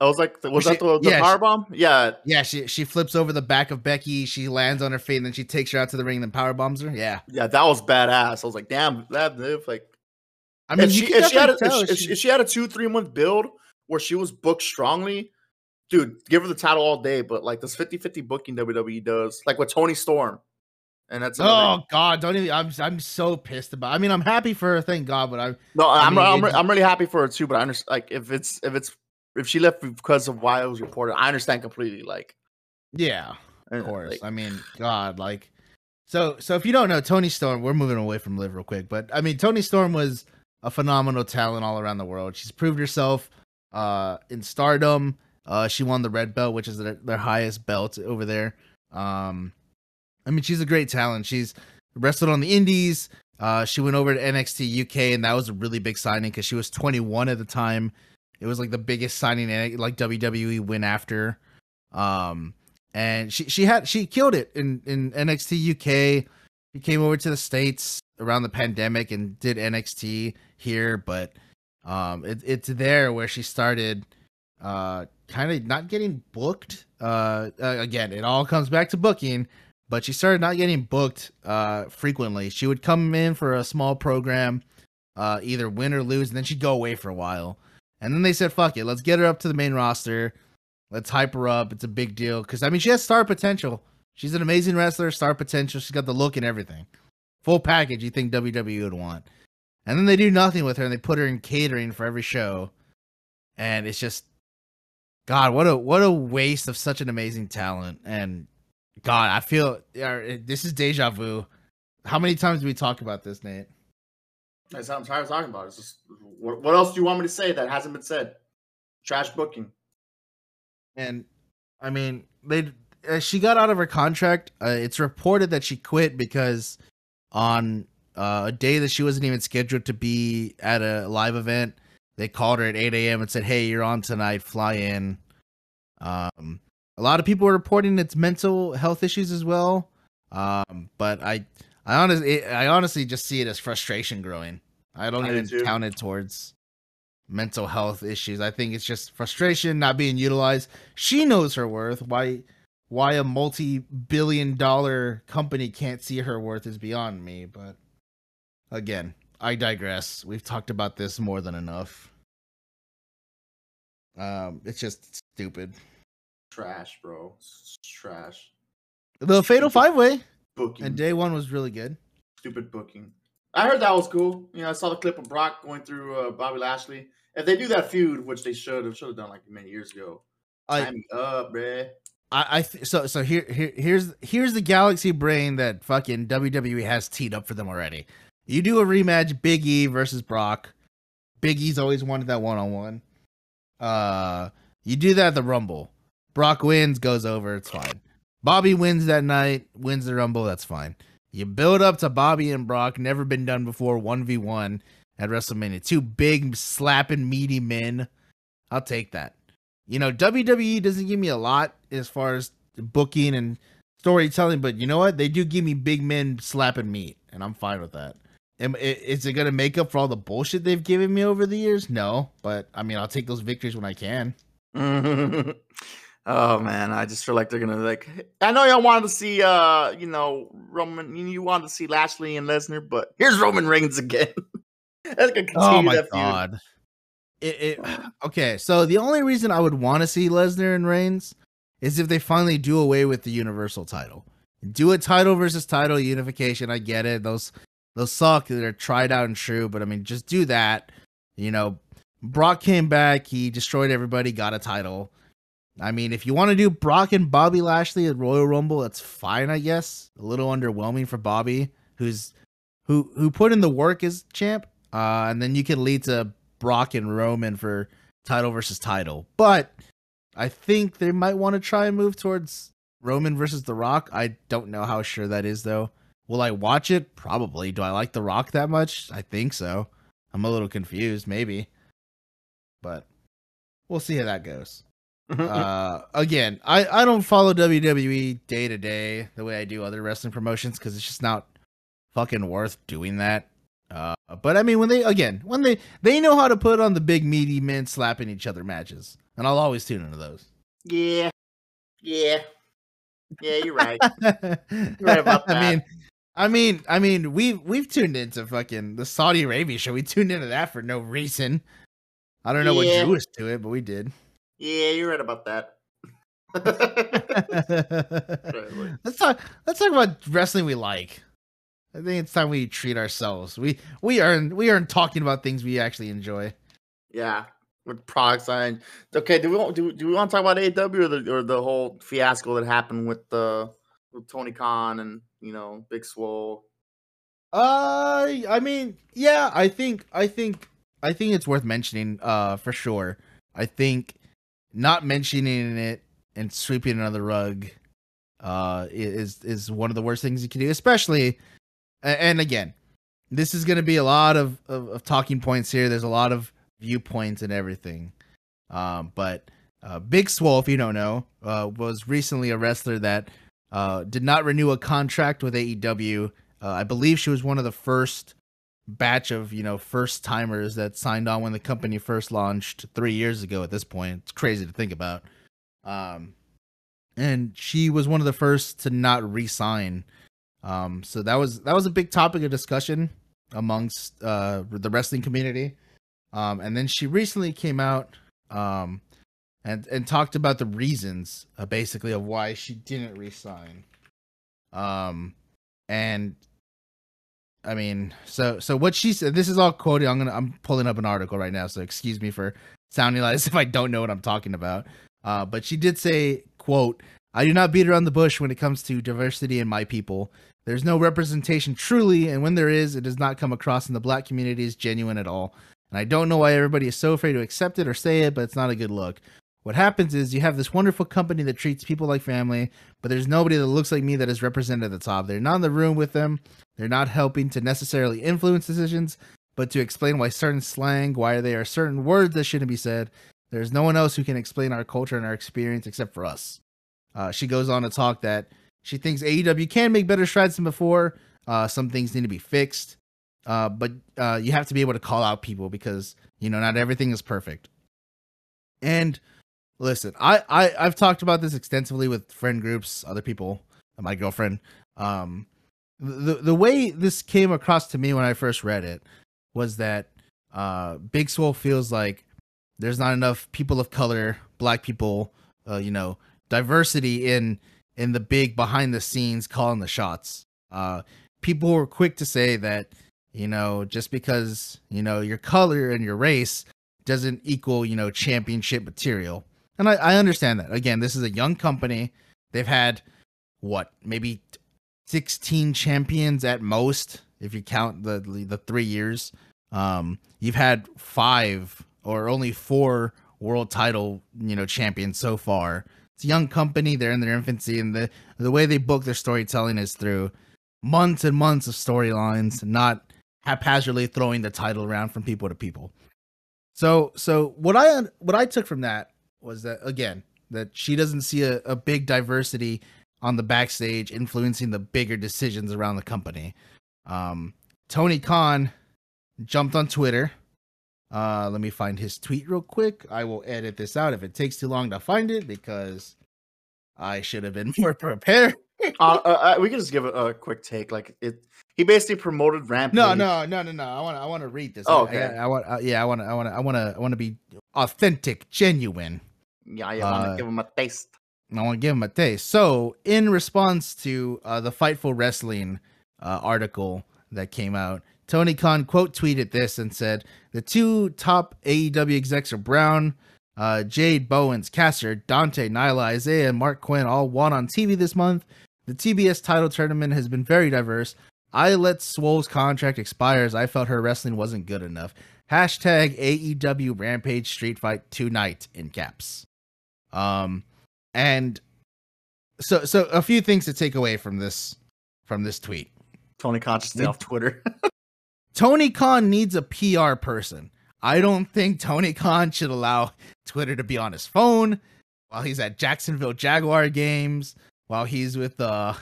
I was like, was she- that the, the yeah, power bomb? Yeah, yeah, she she flips over the back of Becky, she lands on her feet, and then she takes her out to the ring, and then power bombs her. Yeah, yeah, that was badass. I was like, damn, that Liv. Like, I mean, if she if she had a, if she, if she- she- if she had a two three month build where she was booked strongly, dude, give her the title all day. But like this 50-50 booking WWE does, like with Toni Storm, and that's Oh God! Don't even. I'm I'm so pissed about. I mean, I'm happy for her, thank God, but I'm No, I I'm mean, I'm, it- I'm really happy for her too. But I understand like if it's if it's if she left because of why it was reported, I understand completely. Like, Yeah, of course. like, I mean, God, like, so so if you don't know Toni Storm, we're moving away from Liv real quick, but I mean, Toni Storm was a phenomenal talent all around the world. She's proved herself uh in Stardom. Uh, she won the red belt, which is their, their highest belt over there. Um, I mean, she's a great talent. She's wrestled on the Indies. Uh, she went over to NXT UK, and that was a really big signing because she was 21 at the time. It was like the biggest signing in- like WWE went after. Um, and she she had she killed it in in NXT UK. She came over to the states around the pandemic and did NXT here, but um, it, it's there where she started uh kind of not getting booked. Uh, uh, again, it all comes back to booking, but she started not getting booked uh frequently. She would come in for a small program, uh, either win or lose, and then she'd go away for a while. And then they said, "Fuck it, let's get her up to the main roster." Let's hype her up. It's a big deal because I mean she has star potential. She's an amazing wrestler, star potential. She's got the look and everything, full package. You think WWE would want, and then they do nothing with her and they put her in catering for every show, and it's just, God, what a what a waste of such an amazing talent. And God, I feel uh, this is deja vu. How many times do we talk about this, Nate? That's what I'm tired of talking about. It's just what, what else do you want me to say that hasn't been said? Trash booking. and I mean they uh, she got out of her contract. Uh, it's reported that she quit because on uh, a day that she wasn't even scheduled to be at a live event, they called her at 8 a.m. and said, "Hey, you're on tonight. Fly in." Um, a lot of people are reporting it's mental health issues as well. Um, but I, I honestly, I honestly just see it as frustration growing. I don't I even count it towards mental health issues. I think it's just frustration not being utilized. She knows her worth. Why why a multi-billion dollar company can't see her worth is beyond me, but again, I digress. We've talked about this more than enough. Um it's just stupid. Trash, bro. It's trash. The Fatal Five Way Booking. and day one was really good. Stupid booking. I heard that was cool. You know, I saw the clip of Brock going through uh, Bobby Lashley. If they do that feud, which they should have, should have done like many years ago. I Time me up, bruh. I, I th- so so here here here's here's the galaxy brain that fucking WWE has teed up for them already. You do a rematch, Big E versus Brock. Big E's always wanted that one on one. Uh, you do that at the Rumble. Brock wins, goes over, it's fine. Bobby wins that night, wins the Rumble, that's fine. You build up to Bobby and Brock, never been done before, one v one at WrestleMania. Two big slapping meaty men. I'll take that. You know, WWE doesn't give me a lot as far as booking and storytelling, but you know what? They do give me big men slapping meat, and I'm fine with that. Is it going to make up for all the bullshit they've given me over the years? No, but I mean, I'll take those victories when I can. oh man, I just feel like they're gonna like. I know y'all wanted to see, uh, you know, Roman. You wanted to see Lashley and Lesnar, but here's Roman Reigns again. That's gonna continue Oh my god. It, it okay, so the only reason I would want to see Lesnar and Reigns is if they finally do away with the Universal title. Do a title versus title unification. I get it. Those those suck. They're tried out and true, but I mean, just do that. You know, Brock came back. He destroyed everybody. Got a title. I mean, if you want to do Brock and Bobby Lashley at Royal Rumble, that's fine. I guess a little underwhelming for Bobby, who's who who put in the work as champ. Uh, and then you can lead to Brock and Roman for title versus title. But I think they might want to try and move towards Roman versus The Rock. I don't know how sure that is though. Will I watch it? Probably. Do I like The Rock that much? I think so. I'm a little confused, maybe. But we'll see how that goes. Uh again, I I don't follow WWE day to day the way I do other wrestling promotions cuz it's just not fucking worth doing that. Uh but I mean when they again, when they they know how to put on the big meaty men slapping each other matches. And I'll always tune into those. yeah, yeah, yeah. You're right. right about that. I mean, I mean, I mean, we've we've tuned into fucking the Saudi Arabia show. We tuned into that for no reason. I don't know Yeah. what drew us to it, but we did. Yeah, you're right about that. let's talk. Let's talk about wrestling we like. I think it's time we treat ourselves. We we earn we earn talking about things we actually enjoy. yeah, with product sign. Okay, do we want do, do we want to talk about AEW or the or the whole fiasco that happened with the with Tony Khan and you know Big Swole? Uh, I mean, yeah, I think, I think, I think it's worth mentioning. Uh, for sure. I think not mentioning it and sweeping it under the rug, uh, is is one of the worst things you can do. Especially, and again, this is going to be a lot of, of of talking points here. There's a lot of viewpoints and everything. Um, but uh, Big Swole, if you don't know, uh, was recently a wrestler that uh, did not renew a contract with AEW uh, I believe she was one of the first batch of you know first timers that signed on when the company first launched three years ago. At this point, it's crazy to think about. Um, and she was one of the first to not re-sign. Um, so that was that was a big topic of discussion amongst uh the wrestling community. Um, and then she recently came out um and and talked about the reasons uh, basically of why she didn't resign. Um, and I mean, so so what she said. This is all quoted. I'm gonna I'm pulling up an article right now, so excuse me for sounding like if I don't know what I'm talking about. Uh, but she did say, "quote I do not beat around the bush when it comes to diversity in my people. There's no representation truly, and when there is, it does not come across in the black community as genuine at all. And I don't know why everybody is so afraid to accept it or say it, but it's not a good look. What happens is you have this wonderful company that treats people like family, but there's nobody that looks like me that is represented at the top. They're not in the room with them. They're not helping to necessarily influence decisions, but to explain why certain slang, why there are certain words that shouldn't be said. There's no one else who can explain our culture and our experience except for us. Uh, she goes on to talk that she thinks AEW can make better strides than before. Uh, some things need to be fixed, uh, but uh, you have to be able to call out people because you know not everything is perfect. And listen, I, I I've talked about this extensively with friend groups, other people, my girlfriend. Um, the the way this came across to me when I first read it was that uh, Big Swole feels like there's not enough people of color, black people, uh, you know, diversity in in the big behind the scenes calling the shots. Uh, people were quick to say that you know just because you know your color and your race doesn't equal you know championship material and I, I understand that. Again, this is a young company. They've had what, maybe 16 champions at most, if you count the the three years. Um, you've had five or only four world title, you know, champions so far. It's a young company, they're in their infancy, and the the way they book their storytelling is through months and months of storylines, not haphazardly throwing the title around from people to people. So so what I what I took from that was that again that she doesn't see a, a big diversity on the backstage influencing the bigger decisions around the company. Um, Tony Khan jumped on Twitter. Uh, let me find his tweet real quick. I will edit this out if it takes too long to find it because I should have been more prepared. uh, uh, we can just give a, a, quick take. Like it, he basically promoted Rampage. No, no, no, no, no. I want, I want to read this. Oh, okay. I, I, I want, uh, yeah, I want, I want, I want to, I want to be authentic, genuine. Yeah, you want to uh, give him a taste. I want to give him a taste. So, in response to uh, the Fightful Wrestling uh, article that came out, Tony Khan quote tweeted this and said, "The two top AEW execs are Brown, uh, Jade, Bowens, Caster, Dante, Nyla, Isaiah, and Marq Quen all won on TV this month. The TBS title tournament has been very diverse. I let Swole's contract expire as I felt her wrestling wasn't good enough. Hashtag AEW Rampage Street Fight tonight in caps." Um, and so so a few things to take away from this from this tweet. Tony Khan stay off Twitter. Tony Khan needs a PR person. I don't think Tony Khan should allow Twitter to be on his phone while he's at Jacksonville Jaguar games, while he's with uh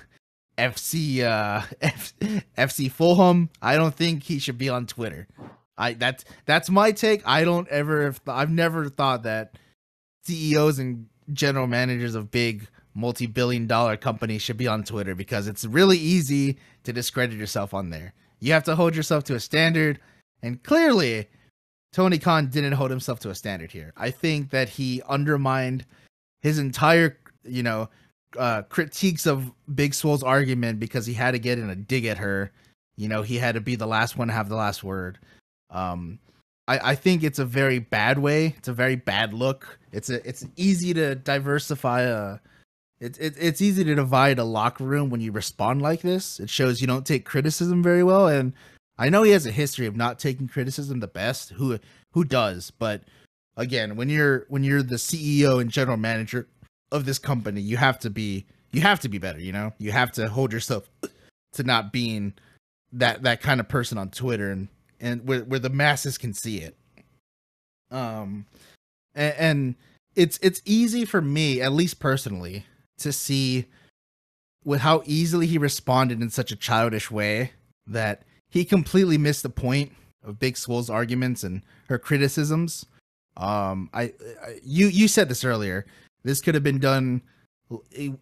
FC uh F- FC Fulham. I don't think he should be on Twitter. I that's that's my take. I don't ever have, I've never thought that CEOs and general managers of big multi-billion dollar companies should be on Twitter because it's really easy to discredit yourself on there. You have to hold yourself to a standard and clearly Tony Khan didn't hold himself to a standard here. I think that he undermined his entire, you know, uh, critiques of Big Swole's argument because he had to get in a dig at her. You know, he had to be the last one to have the last word. Um, I, I think it's a very bad way. It's a very bad look. It's a it's easy to diversify uh, a it's it, it's easy to divide a locker room when you respond like this. It shows you don't take criticism very well, and I know he has a history of not taking criticism the best. Who who does? But again, when you're when you're the CEO and general manager of this company, you have to be you have to be better. You know, you have to hold yourself to not being that that kind of person on Twitter and and where where the masses can see it. Um, and, and it's it's easy for me, at least personally, to see with how easily he responded in such a childish way that he completely missed the point of Big Swole's arguments and her criticisms. Um, I, I you you said this earlier. This could have been done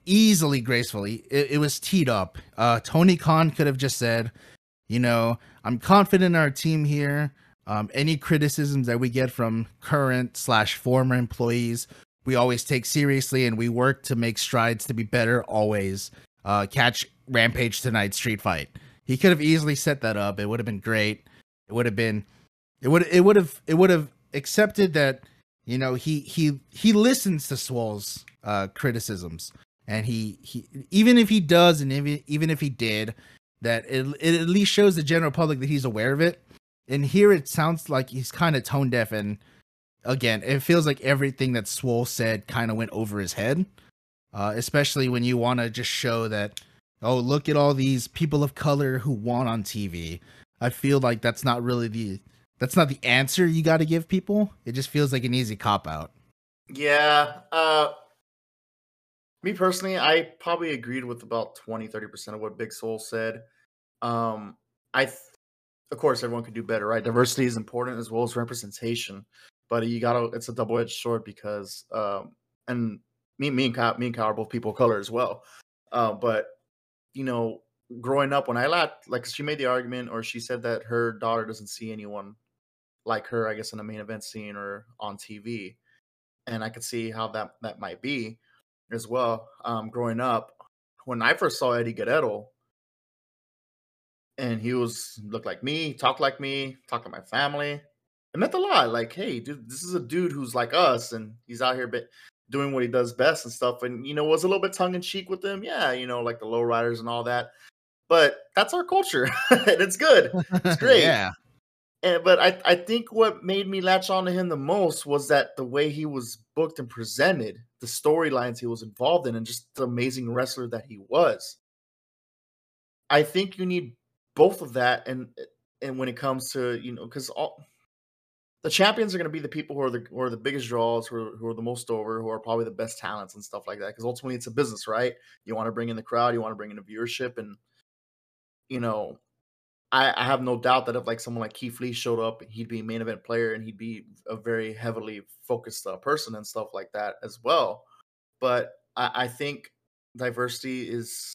easily gracefully. It, it was teed up. Uh, Tony Khan could have just said, you know, I'm confident in our team here. Um, any criticisms that we get from current slash former employees, we always take seriously and we work to make strides to be better always. Uh, catch Rampage tonight, Street Fight. He could have easily set that up. It would have been great. It would have been, it would it would have it would have accepted that you know he he he listens to Swole's uh, criticisms and he he even if he does and even even if he did that it, it at least shows the general public that he's aware of it. And here it sounds like he's kind of tone deaf and again it feels like everything that swole said kind of went over his head. Uh, especially when you want to just show that oh look at all these people of color who want on tv i feel like that's not really the that's not the answer you got to give people. It just feels like an easy cop out yeah uh me personally i probably agreed with about 20 30% of what big Swole said. Um i th- of course everyone could do better right? Diversity is important as well as representation but you gotta it's a double-edged sword because um and me me and Kyle, me and Kyle are both people of color as well. Uh, but you know growing up when i laughed like she made the argument or she said that her daughter doesn't see anyone like her i guess in the main event scene or on tv and i could see how that that might be as well um growing up when i first saw eddie guerrero and he was looked like me talked like me talked to my family it meant a lot. Like, hey, dude, this is a dude who's like us, and he's out here doing what he does best and stuff. And you know, was a little bit tongue in cheek with them. Yeah, you know, like the lowriders and all that. But that's our culture, and it's good. It's great. yeah. And, but I, I think what made me latch on to him the most was that the way he was booked and presented, the storylines he was involved in, and just the amazing wrestler that he was. I think you need both of that, and and when it comes to you know, because all the champions are going to be the people who are the who are the biggest draws, who are, who are the most over, who are probably the best talents and stuff like that. Because ultimately, it's a business, right? You want to bring in the crowd, you want to bring in the viewership, and you know, I, I have no doubt that if like someone like Keith Lee showed up, he'd be a main event player and he'd be a very heavily focused uh, person and stuff like that as well. But I, I think diversity is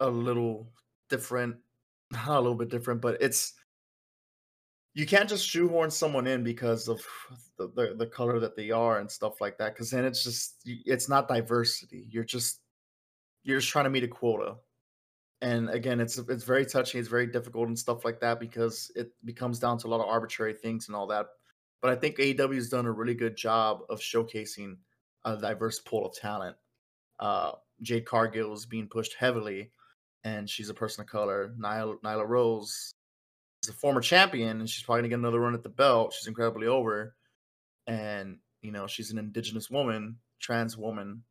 a little different, not a little bit different, but it's you can't just shoehorn someone in because of the, the, the color that they are and stuff like that because then it's just it's not diversity you're just you're just trying to meet a quota and again it's it's very touchy it's very difficult and stuff like that because it becomes down to a lot of arbitrary things and all that but i think aew has done a really good job of showcasing a diverse pool of talent uh jade cargill is being pushed heavily and she's a person of color nyla, nyla rose is a former champion and she's probably gonna get another run at the belt. She's incredibly over. And, you know, she's an indigenous woman, trans woman.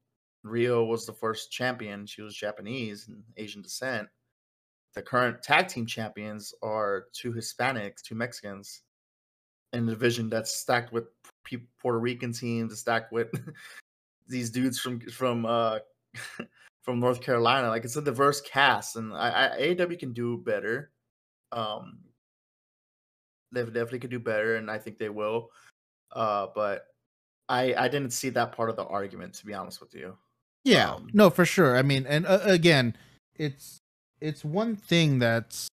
Riho was the first champion. She was Japanese and Asian descent. The current tag team champions are two Hispanics, two Mexicans in a division that's stacked with Puerto Rican teams, stacked with these dudes from from uh from North Carolina. Like it's a diverse cast, and I, I AEW can do better. Um, they definitely could do better, and I think they will. Uh, but I I didn't see that part of the argument, to be honest with you. Yeah, um, no, for sure. I mean, and uh, again, it's it's one thing that's,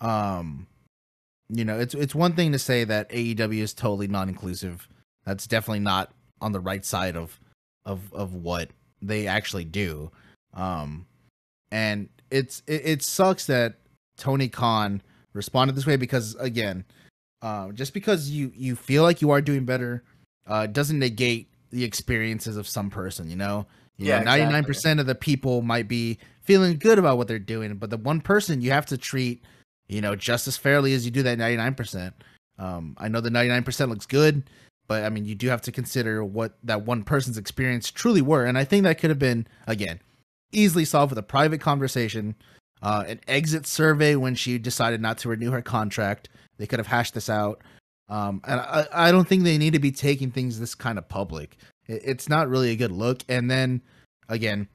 um, you know, it's it's one thing to say that AEW is totally non-inclusive. That's definitely not on the right side of of of what they actually do. Um, and it's it, it sucks that Tony Khan responded this way because again, uh, just because you you feel like you are doing better, uh, doesn't negate the experiences of some person. You know, you Yeah, know, ninety nine percent of the people might be feeling good about what they're doing, but the one person you have to treat, you know, just as fairly as you do that ninety nine percent. Um, I know the ninety nine percent looks good, but I mean, you do have to consider what that one person's experience truly were, and I think that could have been again easily solved with a private conversation, uh, an exit survey when she decided not to renew her contract. They could have hashed this out. Um, and I, I don't think they need to be taking things this kind of public. It, it's not really a good look. And then again,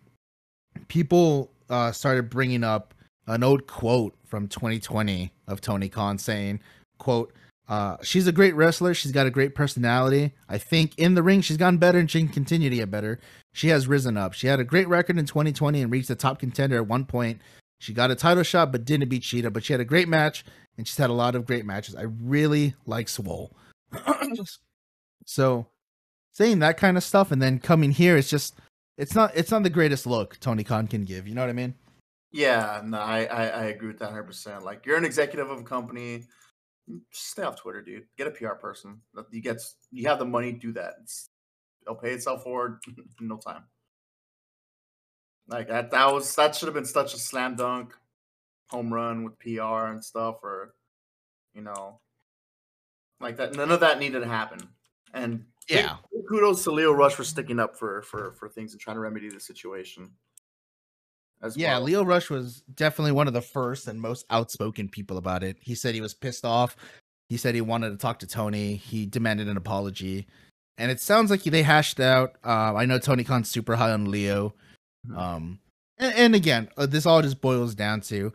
people uh, started bringing up an old quote from 2020 of Tony Khan saying, "quote uh, She's a great wrestler. She's got a great personality. I think in the ring she's gotten better and she can continue to get better. She has risen up. She had a great record in 2020 and reached the top contender at one point. She got a title shot but didn't beat Shida. But she had a great match and she's had a lot of great matches. I really like Swole. so saying that kind of stuff and then coming here, it's just it's not it's not the greatest look Tony Khan can give. You know what I mean? Yeah, no, I, I I agree with that 100. percent Like you're an executive of a company, stay off Twitter, dude. Get a PR person. You get you have the money, do that. It's, it'll pay itself forward in no time. Like that that was that should have been such a slam dunk home run with PR and stuff, or you know, like that. None of that needed to happen. And Yeah. kudos to Lio Rush for sticking up for for for things and trying to remedy the situation. As Yeah, well. Lio Rush was definitely one of the first and most outspoken people about it. He said he was pissed off. He said he wanted to talk to Tony. He demanded an apology. And it sounds like they hashed out. Uh, I know Tony Khan's super high on Lio. Mhm. Um, and, and again, uh, this all just boils down to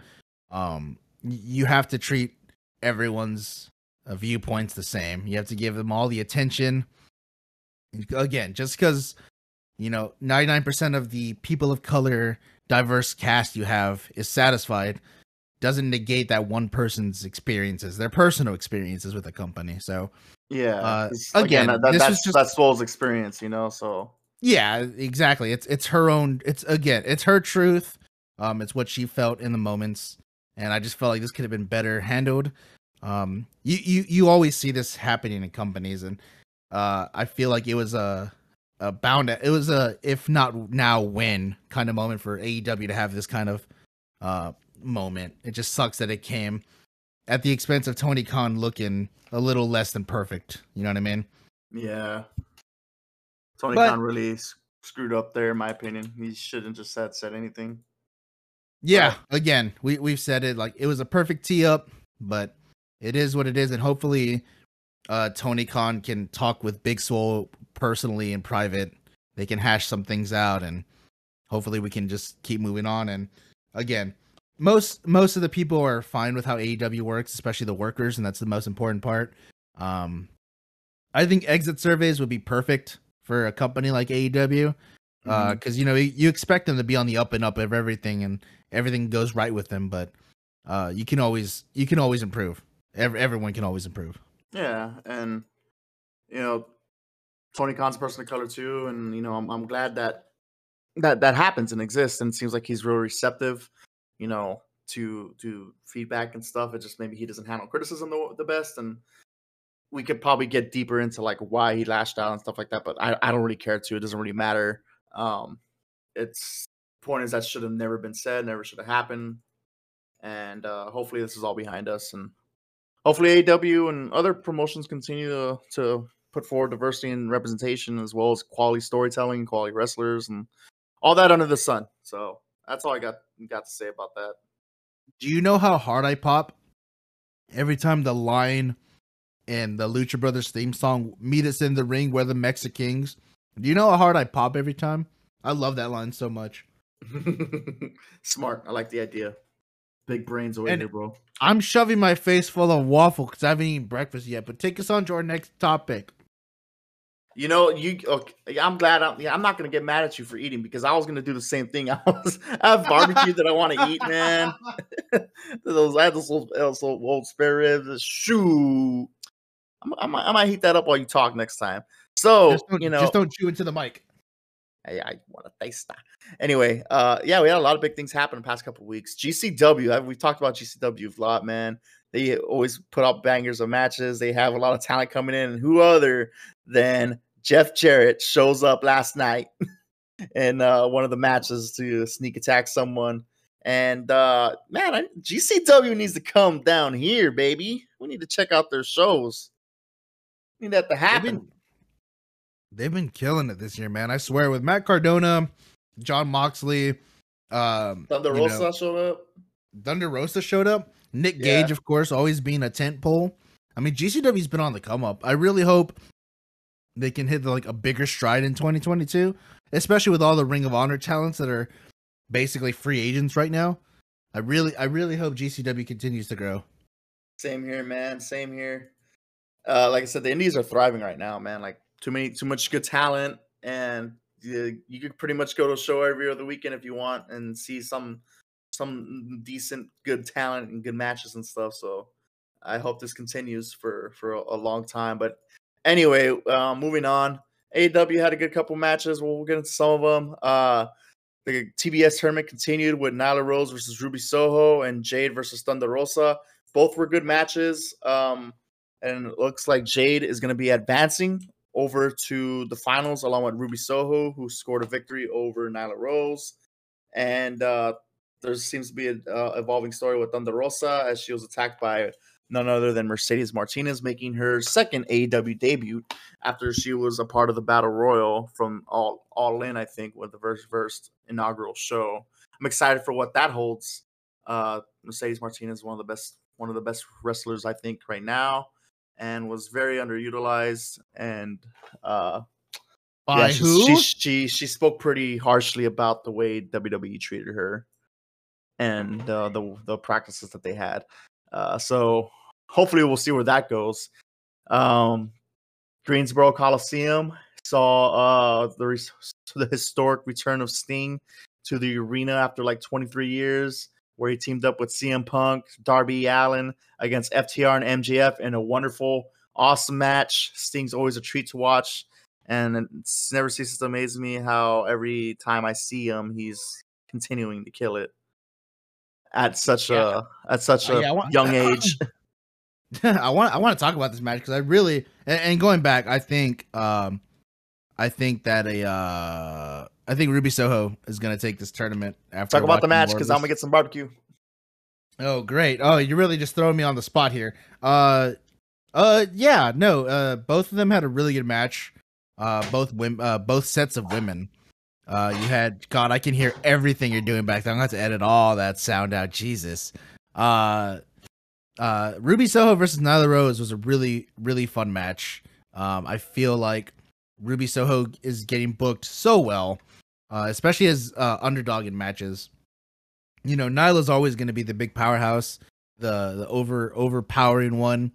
um, you have to treat everyone's uh, viewpoints the same. You have to give them all the attention. Again, just because you know 99% of the people of color diverse cast you have is satisfied doesn't negate that one person's experiences their personal experiences with the company so Yeah. Uh, 'cause, again, that, this that's just- that's Swole's experience, you know. So yeah exactly it's it's her own it's again it's her truth um it's what she felt in the moments and i just felt like this could have been better handled um you you you always see this happening in companies and uh i feel like it was a a bound it was a if not now when kind of moment for aew to have this kind of uh moment it just sucks that it came at the expense of tony khan looking a little less than perfect you know what i mean yeah, Tony But- Khan really screwed up there, in my opinion. He shouldn't just said said anything. Yeah, again, we we've said it like it was a perfect tee up, but it is what it is, and hopefully, uh, Tony Khan can talk with Big Swole personally in private. They can hash some things out, and hopefully, we can just keep moving on. And again, most most of the people are fine with how AEW works, especially the workers, and that's the most important part. Um, I think exit surveys would be perfect for a company like AEW Because you know you you expect them to be on the up and up of everything and everything goes right with them but uh you can always you can always improve Every, everyone can always improve Yeah, and you know, Tony Khan's a person of color too, and you know, I'm I'm glad that that that happens and exists, and it seems like he's real receptive, you know, to to feedback and stuff. It just maybe he doesn't handle criticism the, the best, and we could probably get deeper into like why he lashed out and stuff like that. But I I don't really care to. It doesn't really matter. Um, it's point is that should have never been said, never should have happened, and uh, hopefully this is all behind us and hopefully AW and other promotions continue to, to put forward diversity and representation as well as quality storytelling, quality wrestlers, and all that under the sun. So that's all I got got to say about that. do you know how hard i pop every time the line and the lucha brothers theme song meet us in the ring we're the mexicans do you know how hard i pop every time i love that line so much Smart. I like the idea. Big brains over And- here, bro. i'm shoving my face full of waffle because i haven't eaten breakfast yet but take us on to our next topic You know, you. Okay, I'm glad. I'm, yeah, I'm not gonna get mad at you for eating because I was gonna do the same thing. I was. I have barbecue that I want to eat, man. those I had those old, those old old spare ribs. Shoo. I'm, I, might, I might heat that up while you talk next time. So just don't, you know, just don't chew into the mic I, I want to taste that. Anyway, uh, yeah, we had a lot of big things happen in the past couple weeks. GCW, we've talked about GCW a lot, man. They always put out bangers of matches. They have a lot of talent coming in. And who other than Jeff Jarrett shows up last night in uh, one of the matches to sneak attack someone. And uh, man, I, GCW needs to come down here, baby. We need to check out their shows. need that to happen. They've been, killing it this year, man. I swear. With Matt Cardona, Jon Moxley, um, Thunder you Rosa know, showed up. Thunder Rosa showed up. Nick Yeah. Gage, of course, always being a tent pole. I mean, GCW's been on the come up. I really hope they can hit like a bigger stride in 2022, especially with all the Ring of Honor talents that are basically free agents right now. I really, I really hope GCW continues to grow. Same here, man. Same here. Uh, like I said, the indies are thriving right now, man. Like too many, too much good talent, and you, you could pretty much go to a show every other weekend if you want and see some some decent, good talent and good matches and stuff. So I hope this continues for for a, a long time. But anyway, uh, moving on. AW had a good couple matches. We'll get into some of them. Uh, the TBS tournament continued with Nyla Rose versus Ruby Soho and Jade versus Thunder Rosa. Both were good matches. Um, and it looks like Jade is going to be advancing over to the finals along with Ruby Soho, who scored a victory over Nyla Rose. And uh, there seems to be an uh, evolving story with Thunder Rosa as she was attacked by none other than Mercedes Martinez, making her second AEW debut after she was a part of the Battle Royal from All All In, I think, with the first first inaugural show. I'm excited for what that holds. Uh, Mercedes Martinez is one of the best one of the best wrestlers I think right now, and was very underutilized. And uh, By yeah, she's- who? She, she she spoke pretty harshly about the way WWE treated her and uh, the the practices that they had. Uh, so hopefully we'll see where that goes. Um, Greensboro Coliseum saw uh, the res- the historic return of Sting to the arena after like 23 years, where he teamed up with CM Punk, Darby Allin against FTR and MJF in a wonderful, awesome match. Sting's always a treat to watch, and it never ceases to amaze me how every time I see him, he's continuing to kill it at such Yeah. a at such Uh, a yeah, want- young age. I want I want to talk about this match because I really and, and going back, I think um I think that a uh I think Ruby Soho is gonna take this tournament after Talk about the match because I'm gonna get some barbecue. Oh great. Oh you're really just throwing me on the spot here. Uh uh yeah, no, uh both of them had a really good match. Uh both women uh both sets of women. Uh you had God, I can hear everything you're doing back there. I'm gonna have to edit all that sound out. Jesus. Uh uh Ruby Soho versus Nyla Rose was a really really fun match. Um I feel like Ruby Soho is getting booked so well, uh especially as uh underdog in matches. You know, Nyla's always going to be the big powerhouse, the the over overpowering one,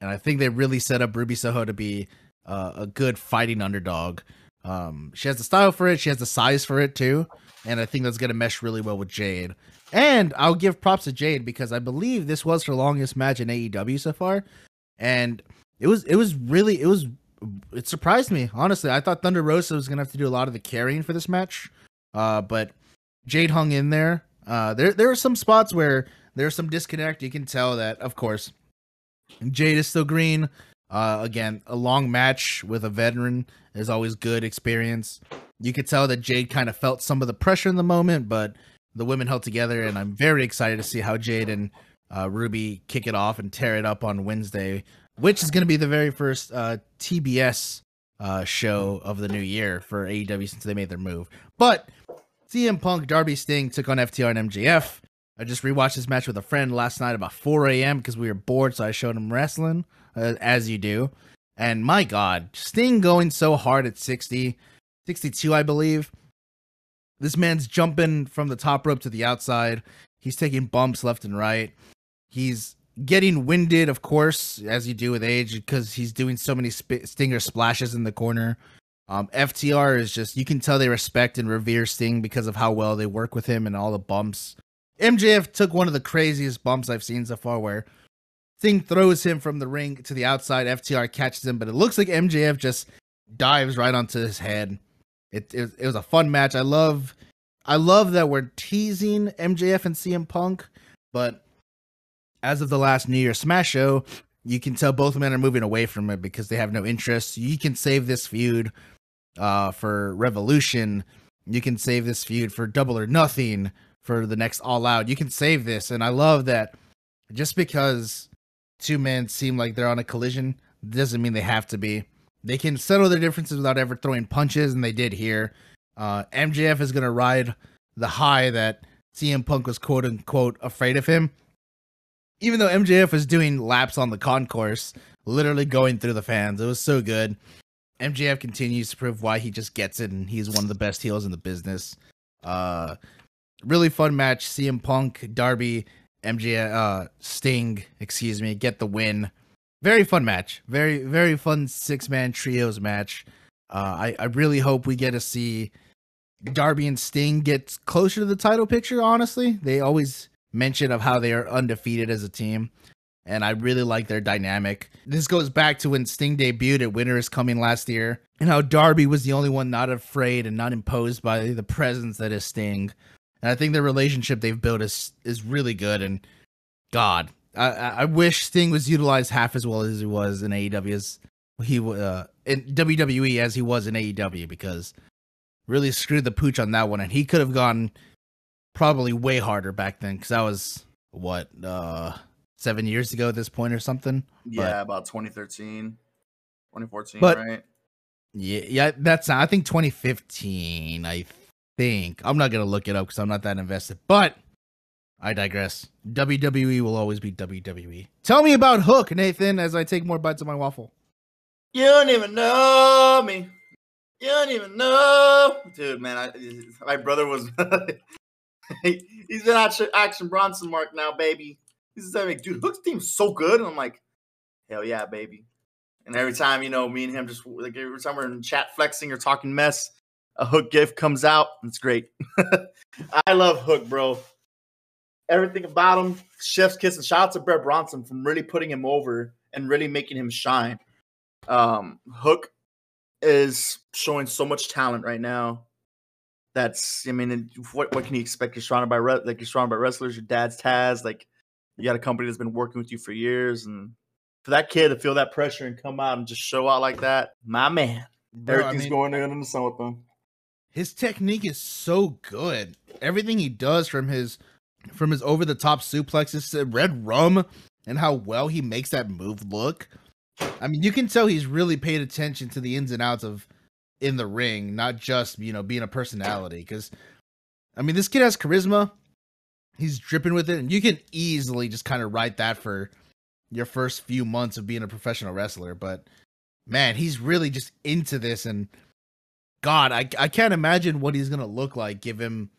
and I think they really set up Ruby Soho to be uh, a good fighting underdog. Um she has the style for it, she has the size for it too, and I think that's going to mesh really well with Jade. And I'll give props to Jade because I believe this was her longest match in AEW so far. And it was it was really it was it surprised me, honestly. I thought Thunder Rosa was gonna have to do a lot of the carrying for this match. Uh but Jade hung in there. Uh there there are some spots where there's some disconnect. You can tell that, of course. Jade is still green. Uh again, a long match with a veteran is always good experience. You could tell that Jade kind of felt some of the pressure in the moment, but the women held together, and I'm very excited to see how Jade and uh, Ruby kick it off and tear it up on Wednesday, which is going to be the very first uh, TBS uh, show of the new year for AEW since they made their move. But CM Punk, Darby Sting took on FTR and MJF. I just rewatched this match with a friend last night about 4 a.m. because we were bored, so I showed him wrestling, uh, as you do. And my God, Sting going so hard at 60, 62, I believe. This man's jumping from the top rope to the outside. He's taking bumps left and right. He's getting winded, of course, as you do with age, because he's doing so many sp- stinger splashes in the corner. Um, FTR is just, you can tell they respect and revere Sting because of how well they work with him and all the bumps. MJF took one of the craziest bumps I've seen so far where Sting throws him from the ring to the outside. FTR catches him, but it looks like MJF just dives right onto his head. It, it, it was a fun match. I love I love that we're teasing MJF and CM Punk, but as of the last New Year Smash show, you can tell both men are moving away from it because they have no interest. You can save this feud uh, for Revolution. You can save this feud for Double or Nothing for the next All Out. You can save this, and I love that. Just because two men seem like they're on a collision doesn't mean they have to be. They can settle their differences without ever throwing punches, and they did here. Uh, MJF is to ride the high that CM Punk was quote unquote afraid of him. Even though MJF was doing laps on the concourse, literally going through the fans, it was so good. MJF continues to prove why he just gets it, and he's one of the best heels in the business. Uh, really fun match. CM Punk, Darby, MJF, uh, Sting, excuse me, get the win. Very fun match. Very very fun six man trios match. Uh, I I really hope we get to see Darby and Sting get closer to the title picture. Honestly, they always mention of how they are undefeated as a team, and I really like their dynamic. This goes back to when Sting debuted at Winter is Coming last year, and how Darby was the only one not afraid and not imposed by the presence that is Sting. And I think the relationship they've built is is really good. And God, I, I wish Sting was utilized half as well as he was in AEW as he uh in WWE as he was in AEW because really screwed the pooch on that one, and he could have gone probably way harder back then because that was what uh seven years ago at this point or something. Yeah, about 2013, 2014, But- right? Yeah, yeah, that's I think 2015. I think I'm not gonna look it up because I'm not that invested, but I digress. WWE will always be WWE. Tell me about Hook, Nathan, as I take more bites of my waffle. You don't even know me. You don't even know, dude. Man, I, my brother was. he- he's been action, action Bronson mark now, baby. He's like, dude, Hook's team's so good, and I'm like, hell yeah, baby. And every time, you know, me and him just like every time we're in chat flexing or talking mess, a Hook gift comes out. It's great. I love Hook, bro. Everything about him, chef's kiss, and shout out to Bear Bronson from really putting him over and really making him shine. Um, Hook is showing so much talent right now. That's, I mean, what what can you expect? You're surrounded by re- like you're surrounded by wrestlers. Your dad's Taz, like you got a company that's been working with you for years, and for that kid to feel that pressure and come out and just show out like that, my man, Bro, I everything's mean, going in the sun with them. his technique is so good. Everything he does from his from his over the top suplexes to red rum and how well he makes that move look. I mean, you can tell he's really paid attention to the ins and outs of in the ring, not just, you know, being a personality cuz I mean, this kid has charisma. He's dripping with it and you can easily just kind of write that for your first few months of being a professional wrestler, but man, he's really just into this and God, I I can't imagine what he's gonna look like. Give him,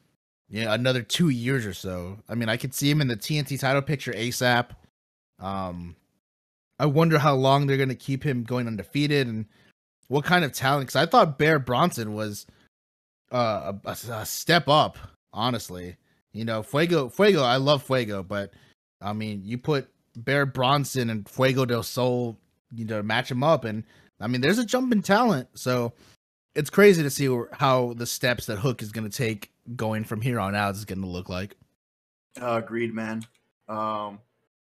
you know, another two years or so. I mean, I could see him in the TNT title picture ASAP. Um, I wonder how long they're gonna keep him going undefeated and what kind of talent. Because I thought Bear Bronson was uh, a, a- step up. Honestly, you know, Fuego, Fuego. I love Fuego, but I mean, you put Bear Bronson and Fuego del Sol, you know, match them up, and I mean, there's a jump in talent. So it's crazy to see how the steps that Hook is going to take going from here on out is going to look like. Uh, agreed, man. Um,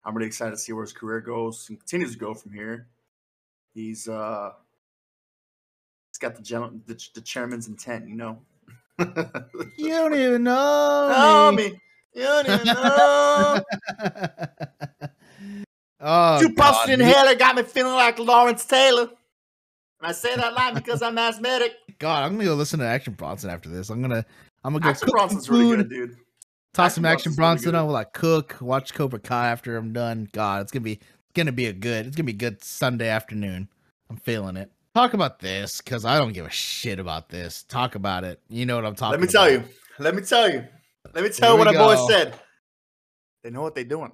I'm really excited to see where his career goes and continues to go from here. He's uh, got the general, the, the chairman's intent, you know. You don't even know. know me. me. You don't even know. oh, Two puffs in hell got me feeling like Lawrence Taylor. And I say that line because I'm asthmatic. God, I'm gonna go listen to Action Bronson after this. I'm gonna, I'm gonna go Action cook Bronson's some really good, dude. toss Action some Action Bronson's Bronson on while I cook, watch Cobra Kai after I'm done. God, it's gonna be, it's gonna be a good, it's gonna be a good Sunday afternoon. I'm feeling it. Talk about this because I don't give a shit about this. Talk about it. You know what I'm talking. Let me tell about. you. Let me tell you. Let me tell you what our boys said. They know what they're doing.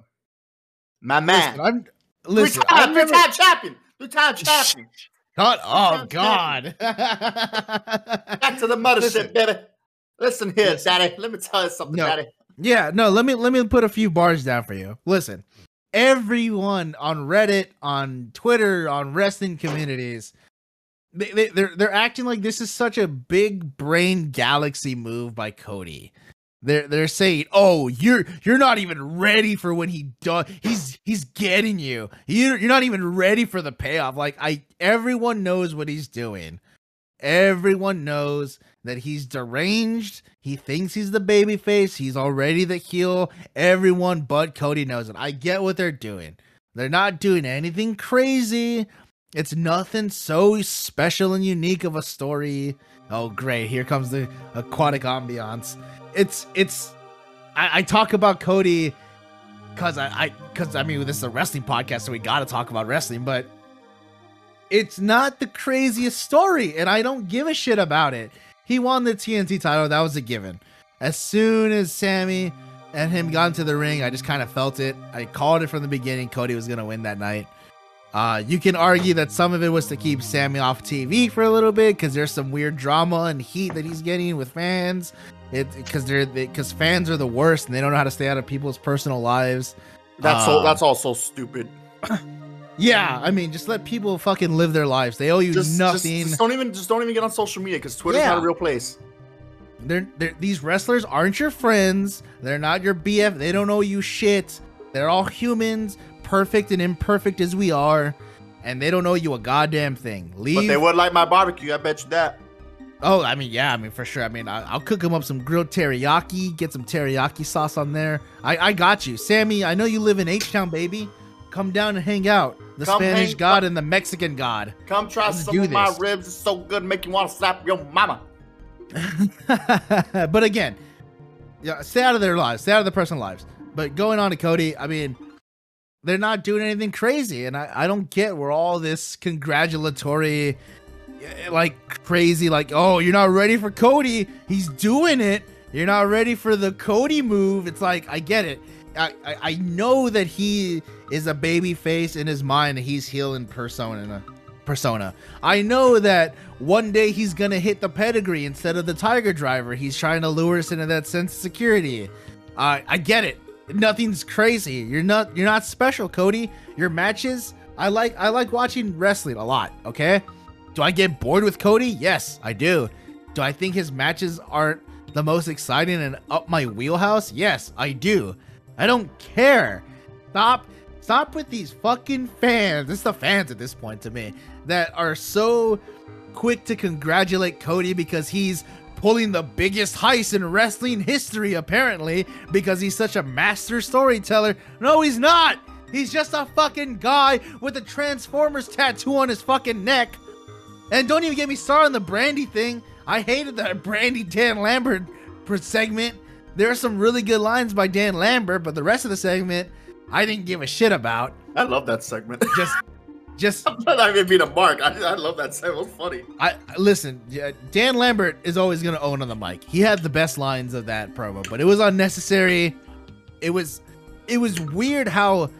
My man. Listen, I'm, listen, three-time, never- three-time champion. Three-time champion. God, oh Three-time God. Back to the mothership, Listen. baby. Listen here, Listen. daddy. Let me tell you something, No. daddy. Yeah, no, let me let me put a few bars down for you. Listen, everyone on Reddit, on Twitter, on wrestling communities, they, they they're they're acting like this is such a big brain galaxy move by Cody. they're they're saying, "Oh, you're you're not even ready for when he does. He's he's getting you. You're you're not even ready for the payoff." Like I, everyone knows what he's doing. Everyone knows that he's deranged. He thinks he's the baby face. He's already the heel. Everyone but Cody knows it. I get what they're doing. They're not doing anything crazy. It's nothing so special and unique of a story. Oh, great! Here comes the aquatic ambiance. It's it's. I, I talk about Cody because I I because I mean this is a wrestling podcast, so we got to talk about wrestling. But it's not the craziest story, and I don't give a shit about it. He won the TNT title. That was a given. As soon as Sammy and him got into the ring, I just kind of felt it. I called it from the beginning. Cody was gonna win that night. Uh, you can argue that some of it was to keep Sammy off TV for a little bit because there's some weird drama and heat that he's getting with fans. It because they're because fans are the worst and they don't know how to stay out of people's personal lives. That's so Uh, that's all so stupid. Yeah, I mean, just let people fucking live their lives. They owe you Just, just, nothing. just don't even just don't even get on social media because Twitter's Yeah. not a real place. they're, they're these wrestlers aren't your friends. They're not your BF. They don't know you shit. They're all humans, perfect and imperfect as we are, and they don't know you a goddamn thing. Leave. But they would like my barbecue. I bet you that. Oh, I mean, yeah, I mean for sure. I mean, I, I'll cook them up some grilled teriyaki. Get some teriyaki sauce on there. I, I got you, Sammy. I know you live in H Town, baby. Come down and hang out. The Come Spanish hang- God and the Mexican God. Come try Let's some of my ribs. It's so good, make you want to slap your mama. but again, yeah, stay out of their lives, stay out of the personal lives. But going on to Cody, I mean, they're not doing anything crazy, and I, I don't get where all this congratulatory, eh, like crazy, like oh you're not ready for Cody, he's doing it. You're not ready for the Cody move. It's like I get it. I, I, I know that he is a baby face in his mind. He's healing persona persona. I know that one day he's gonna hit the pedigree instead of the Tiger Driver. He's trying to lure us into that sense of security. Uh, I get it. Nothing's crazy. You're not you're not special, Cody. Your matches, I like I like watching wrestling a lot. Okay, do I get bored with Cody? Yes, I do. Do I think his matches aren't the most exciting and up my wheelhouse? Yes, I do. I don't care. Stop stop with these fucking fans. It's the fans at this point to me that are so quick to congratulate Cody because he's pulling the biggest heist in wrestling history apparently because he's such a master storyteller. No, he's not. He's just a fucking guy with a Transformers tattoo on his fucking neck. And don't even get me started on the Brandi thing. I hated that Brandi Dan Lambert segment. There are some really good lines by Dan Lambert, but the rest of the segment I didn't give a shit about. I love that segment. Just, just I'm not even being a mark. I, I love that. It was funny. I listen. yeah, Dan Lambert is always gonna own on the mic. He had the best lines of that promo, but it was unnecessary. It was, it was weird how,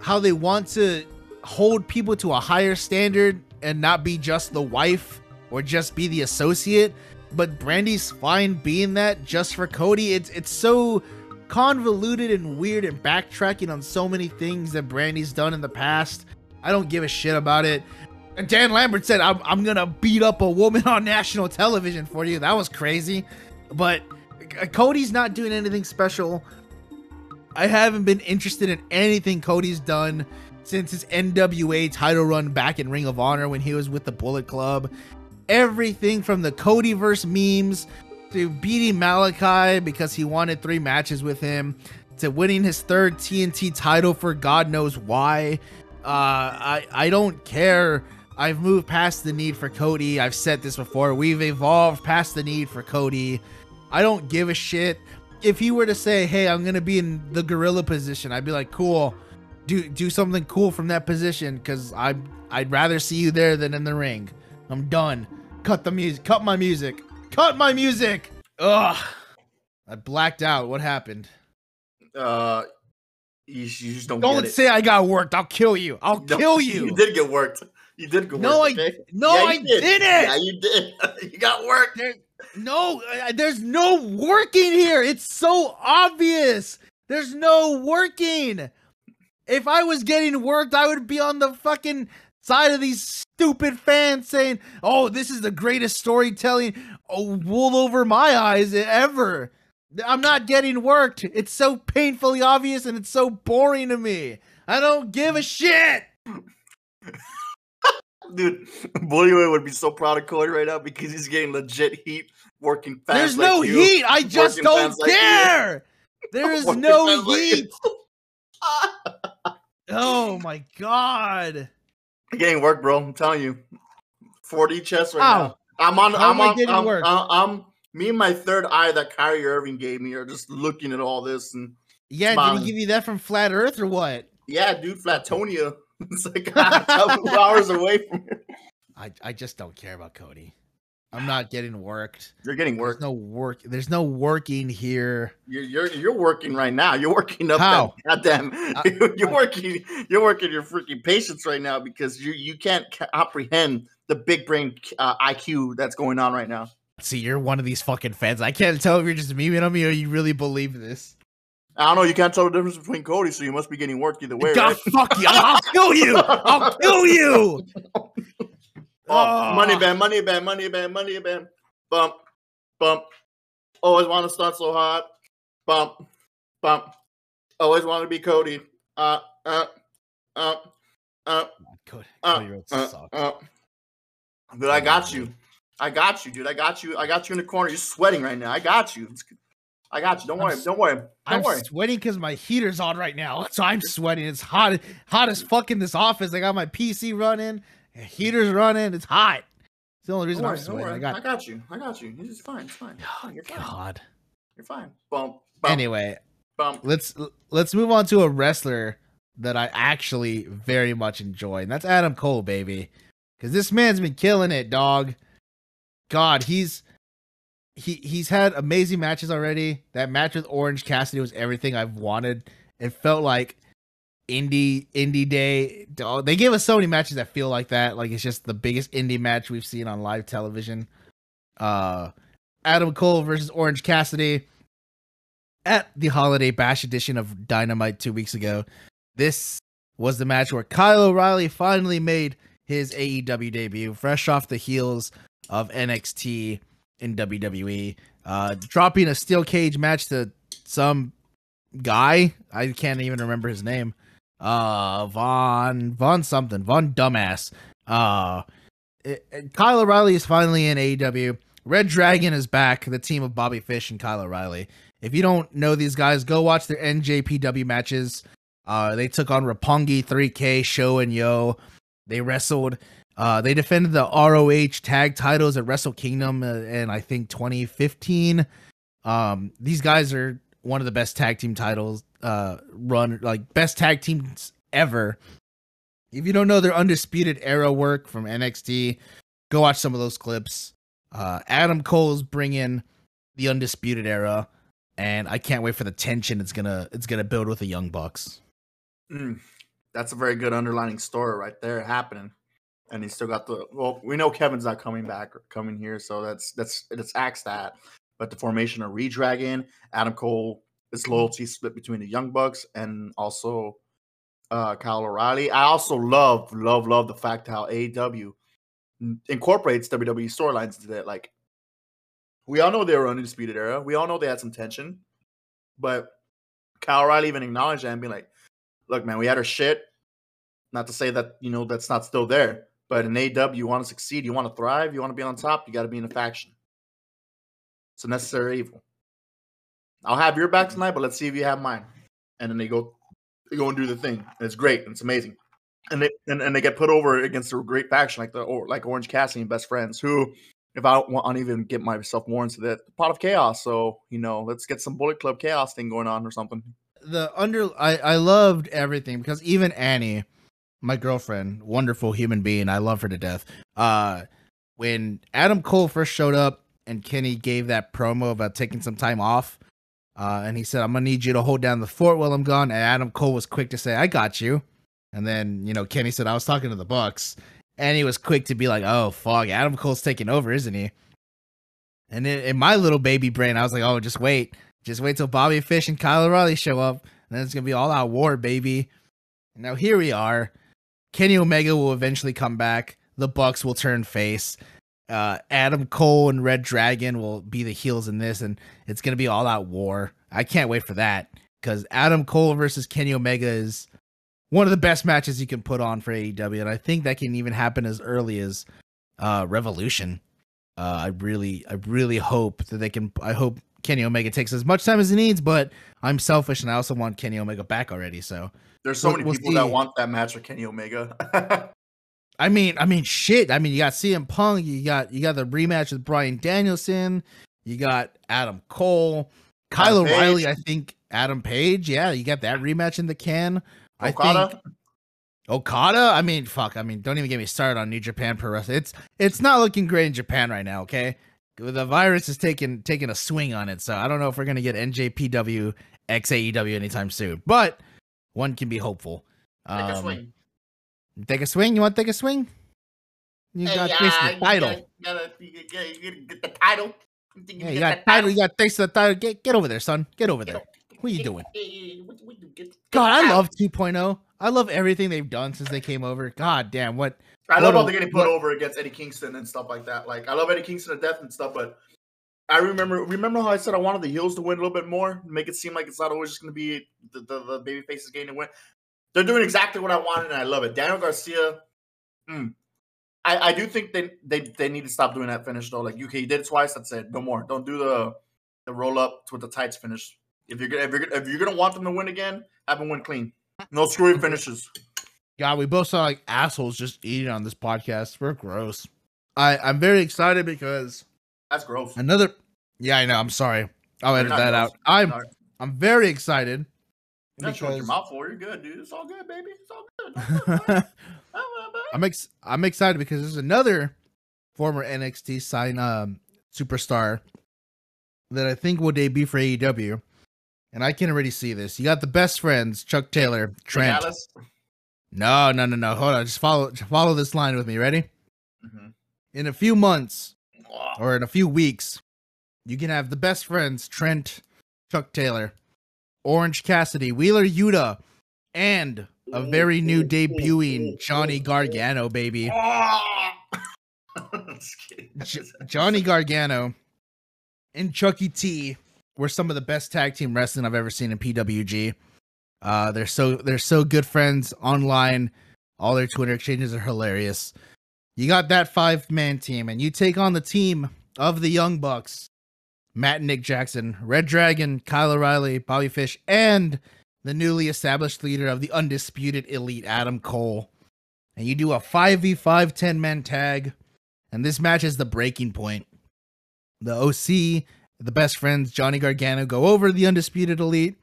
how they want to hold people to a higher standard and not be just the wife or just be the associate. But Brandi's fine being that just for Cody. It's it's so convoluted and weird and backtracking on so many things that Brandi's done in the past. I don't give a shit about it. Dan Lambert said, I'm, I'm gonna beat up a woman on national television for you. That was crazy. But C- Cody's not doing anything special. I haven't been interested in anything Cody's done since his NWA title run back in Ring of Honor when he was with the Bullet Club. Everything from the Codyverse memes to beating Malakai because he wanted three matches with him to winning his third TNT title for God knows why. Uh, I I don't care. I've moved past the need for Cody. I've said this before. We've evolved past the need for Cody. I don't give a shit. If he were to say, "Hey, I'm gonna be in the gorilla position," I'd be like, "Cool, do do something cool from that position," because I I'd rather see you there than in the ring. I'm done. Cut the music. Cut my music. Cut my music. Ugh. I blacked out. What happened? Uh, you, you just don't. Don't get it. say I got worked. I'll kill you. I'll No, kill you. You did get worked. You did get No, worked. I- okay? no, Yeah, I did. didn't. Yeah, you did. you got worked. There, no, uh, there's no working here. It's so obvious. There's no working. If I was getting worked, I would be on the fucking side of these stupid fans saying, "Oh, this is the greatest storytelling oh, wool over my eyes ever." I'm not getting worked. It's so painfully obvious and it's so boring to me. I don't give a shit. Dude, Bullywood would be so proud of Cody right now because he's getting legit heat working fast. There's like no you, heat. I just working don't fans like care. There is no fans like heat. Oh my god. getting work, bro. I'm telling you. 4D chess right now. I'm on. How I'm am I on. getting I'm, work? I'm, I'm- Me and my third eye that Kyrie Irving gave me are just looking at all this and Yeah, did he give you that from Flat Earth or what? yeah, dude, Flatonia. It's like a couple hours away from here. I, I just don't care about Cody. I'm not getting worked. You're getting There's no work. There's no working here. You're, you're you're working right now. You're working up How? that goddamn. I- you're working. You're working your freaking patience right now because you you can't comprehend the big brain uh, IQ that's going on right now. See, you're one of these fucking fans. I can't tell if you're just memeing on me or you really believe this. I don't know. You can't tell the difference between Cody, so you must be getting work either way. God, Right? fuck you! I'll, I'll kill you! I'll kill you! Oh, money Oh. band, money band, money band, money band. Bump, bump. Always want to start so hot. Bump, bump. Always want to be Cody. Uh, uh, uh, uh, Cody, uh, Cody Rhodes uh, sucks. uh. Dude, I got you. I got you, dude. I got you. I got you in the corner. You're sweating right now. I got you. It's- I got you. Don't I'm worry. Don't worry. Don't I'm worry. sweating because my heater's on right now. So I'm sweating. It's hot, hot as fuck in this office. I got my PC running, heater's running. It's hot. It's the only reason worry. I'm sweating. I I got. got you. I got you. It's fine. It's fine. It's Oh, fine. You're fine. God. You're fine. Bump. Bump. Anyway, Bump. let's let's move on to a wrestler that I actually very much enjoy, and that's Adam Cole, baby. Because this man's been killing it, dog. God, he's he he's had amazing matches already. That match with Orange Cassidy was everything I've wanted. It felt like indie indie day. They gave us so many matches that feel like that. Like it's just the biggest indie match we've seen on live television. Uh Adam Cole versus Orange Cassidy at the Holiday Bash edition of Dynamite two weeks ago. This was the match where Kyle O'Reilly finally made his AEW debut, fresh off the heels of NXT in WWE, uh, dropping a steel cage match to some guy. I can't even remember his name. Uh, Von Von something Von Dumbass. Uh, it- it- Kyle O'Reilly is finally in AEW. Red Dragon is back. The team of Bobby Fish and Kyle O'Reilly. If you don't know these guys, go watch their NJPW matches. Uh, they took on Roppongi, 3K, Show, and Yo. They wrestled. Uh, they defended the ROH tag titles at Wrestle Kingdom uh, in I think 2015. Um, these guys are one of the best tag team titles uh, run, like best tag teams ever. If you don't know their undisputed era work from NXT, go watch some of those clips. Uh, Adam Cole's bringing the undisputed era, and I can't wait for the tension it's gonna it's gonna build with the Young Bucks. Mm, that's a very good underlining story right there happening. And he still got the well, we know Kevin's not coming back or coming here, so that's that's it's axed that. But the formation of Redragon, Adam Cole, his loyalty split between the Young Bucks and also uh Kyle O'Reilly. I also love, love, love the fact how AEW incorporates WWE storylines into that. Like we all know they were an undisputed era. We all know they had some tension, but Kyle O'Reilly even acknowledged that and being like, look, man, we had our shit. Not to say that, you know, that's not still there. But in AW, you want to succeed, you want to thrive, you want to be on top, you got to be in a faction. It's a necessary evil. I'll have your back mm-hmm. tonight, but let's see if you have mine. And then they go they go and do the thing. And it's great. And it's amazing. And they and, and they get put over against a great faction like the or like Orange Cassidy and Best Friends, who if I don't want to even get myself more into that the pot of chaos. So, you know, let's get some Bullet Club chaos thing going on or something. the under I I loved everything because even Annie, my girlfriend, wonderful human being, I love her to death. Uh when Adam Cole first showed up and Kenny gave that promo about taking some time off, uh, and he said, I'm gonna need you to hold down the fort while I'm gone. And Adam Cole was quick to say, I got you. And then, you know, Kenny said, I was talking to the Bucks. And he was quick to be like, Oh fuck, Adam Cole's taking over, isn't he? And in, in my little baby brain, I was like, Oh, just wait. Just wait till Bobby Fish and Kyle O'Reilly show up, and then it's gonna be all out war, baby. And now here we are. Kenny Omega will eventually come back. The Bucks will turn face, uh, Adam Cole and Red Dragon will be the heels in this, and it's gonna be all out war. I can't wait for that because Adam Cole versus Kenny Omega is one of the best matches you can put on for AEW, and I think that can even happen as early as uh, Revolution. Uh, I really, I really hope that they can. I hope Kenny Omega takes as much time as he needs, but I'm selfish and I also want Kenny Omega back already. So There's so We'll- many we'll people that want that match with Kenny Omega. I mean, I mean, shit. I mean, you got CM Punk, you got you got the rematch with Bryan Danielson, you got Adam Cole, Kyle O'Reilly. I think Adam Page. Yeah, you got that rematch in the can. I think Okada. I mean, fuck. I mean, don't even get me started on New Japan Pro Wrestling. It's it's not looking great in Japan right now. Okay, the virus is taking taking a swing on it, so I don't know if we're gonna get NJPW X AEW anytime soon. But one can be hopeful. Take a Um, swing. Take a swing. You want to take a swing? You Hey, got uh, taste the title. you gotta- you gotta- you gotta get the title. You Yeah, you got title. You got taste the title. Get get over there, son. Get over there. What are you doing? What- what you get- get God, I love 2.0. I love everything they've done since they came over. God damn, what? I love a- how they're getting put what- over against Eddie Kingston and stuff like that. Like I love Eddie Kingston to death and stuff, but I remember remember how I said I wanted the heels to win a little bit more, make it seem like it's not always just going to be the, the, the baby faces getting to win. They're doing exactly what I wanted, and I love it. Daniel Garcia, mm, I, I do think they, they they need to stop doing that finish though. Like UK did it twice, that's it. No more. Don't do the the roll up with the tights finish. If you're gonna if you're, if you're gonna want them to win again, have them win clean. No screwy finishes. God, we both sound like assholes just eating on this podcast. We're gross. I I'm very excited because That's gross. another. Yeah, I know. I'm sorry. I'll edit that out. I'm Sorry. I'm very excited. You're not showing your because- mouth for. You're good, dude. It's all good, baby. It's all good. Don't worry about it. Don't worry about it. I'm ex- I'm excited because there's another former NXT sign um superstar that I think will debut for AEW, and I can already see this. You got the best friends, Chuck Taylor, Trent. Alice? No, no, no, no. Hold on, just follow just follow this line with me. Ready? Mhm. In a few months or in a few weeks, you can have the best friends, Trent, Chuck Taylor, Orange Cassidy, Wheeler Yuta, and a very new debuting Johnny Gargano, baby. Kidding. J- Johnny Gargano and Chucky T were some of the best tag team wrestling I've ever seen in PWG. Uh, they're so they're so good friends online. All their Twitter exchanges are hilarious. You got that five man team, and you take on the team of the Young Bucks, Matt and Nick Jackson, Red Dragon, Kyle O'Reilly, Bobby Fish, and the newly established leader of the undisputed elite, Adam Cole. And you do a 5v5 10 man tag. And this match is the breaking point. The OC, the best friends, Johnny Gargano, go over the undisputed elite.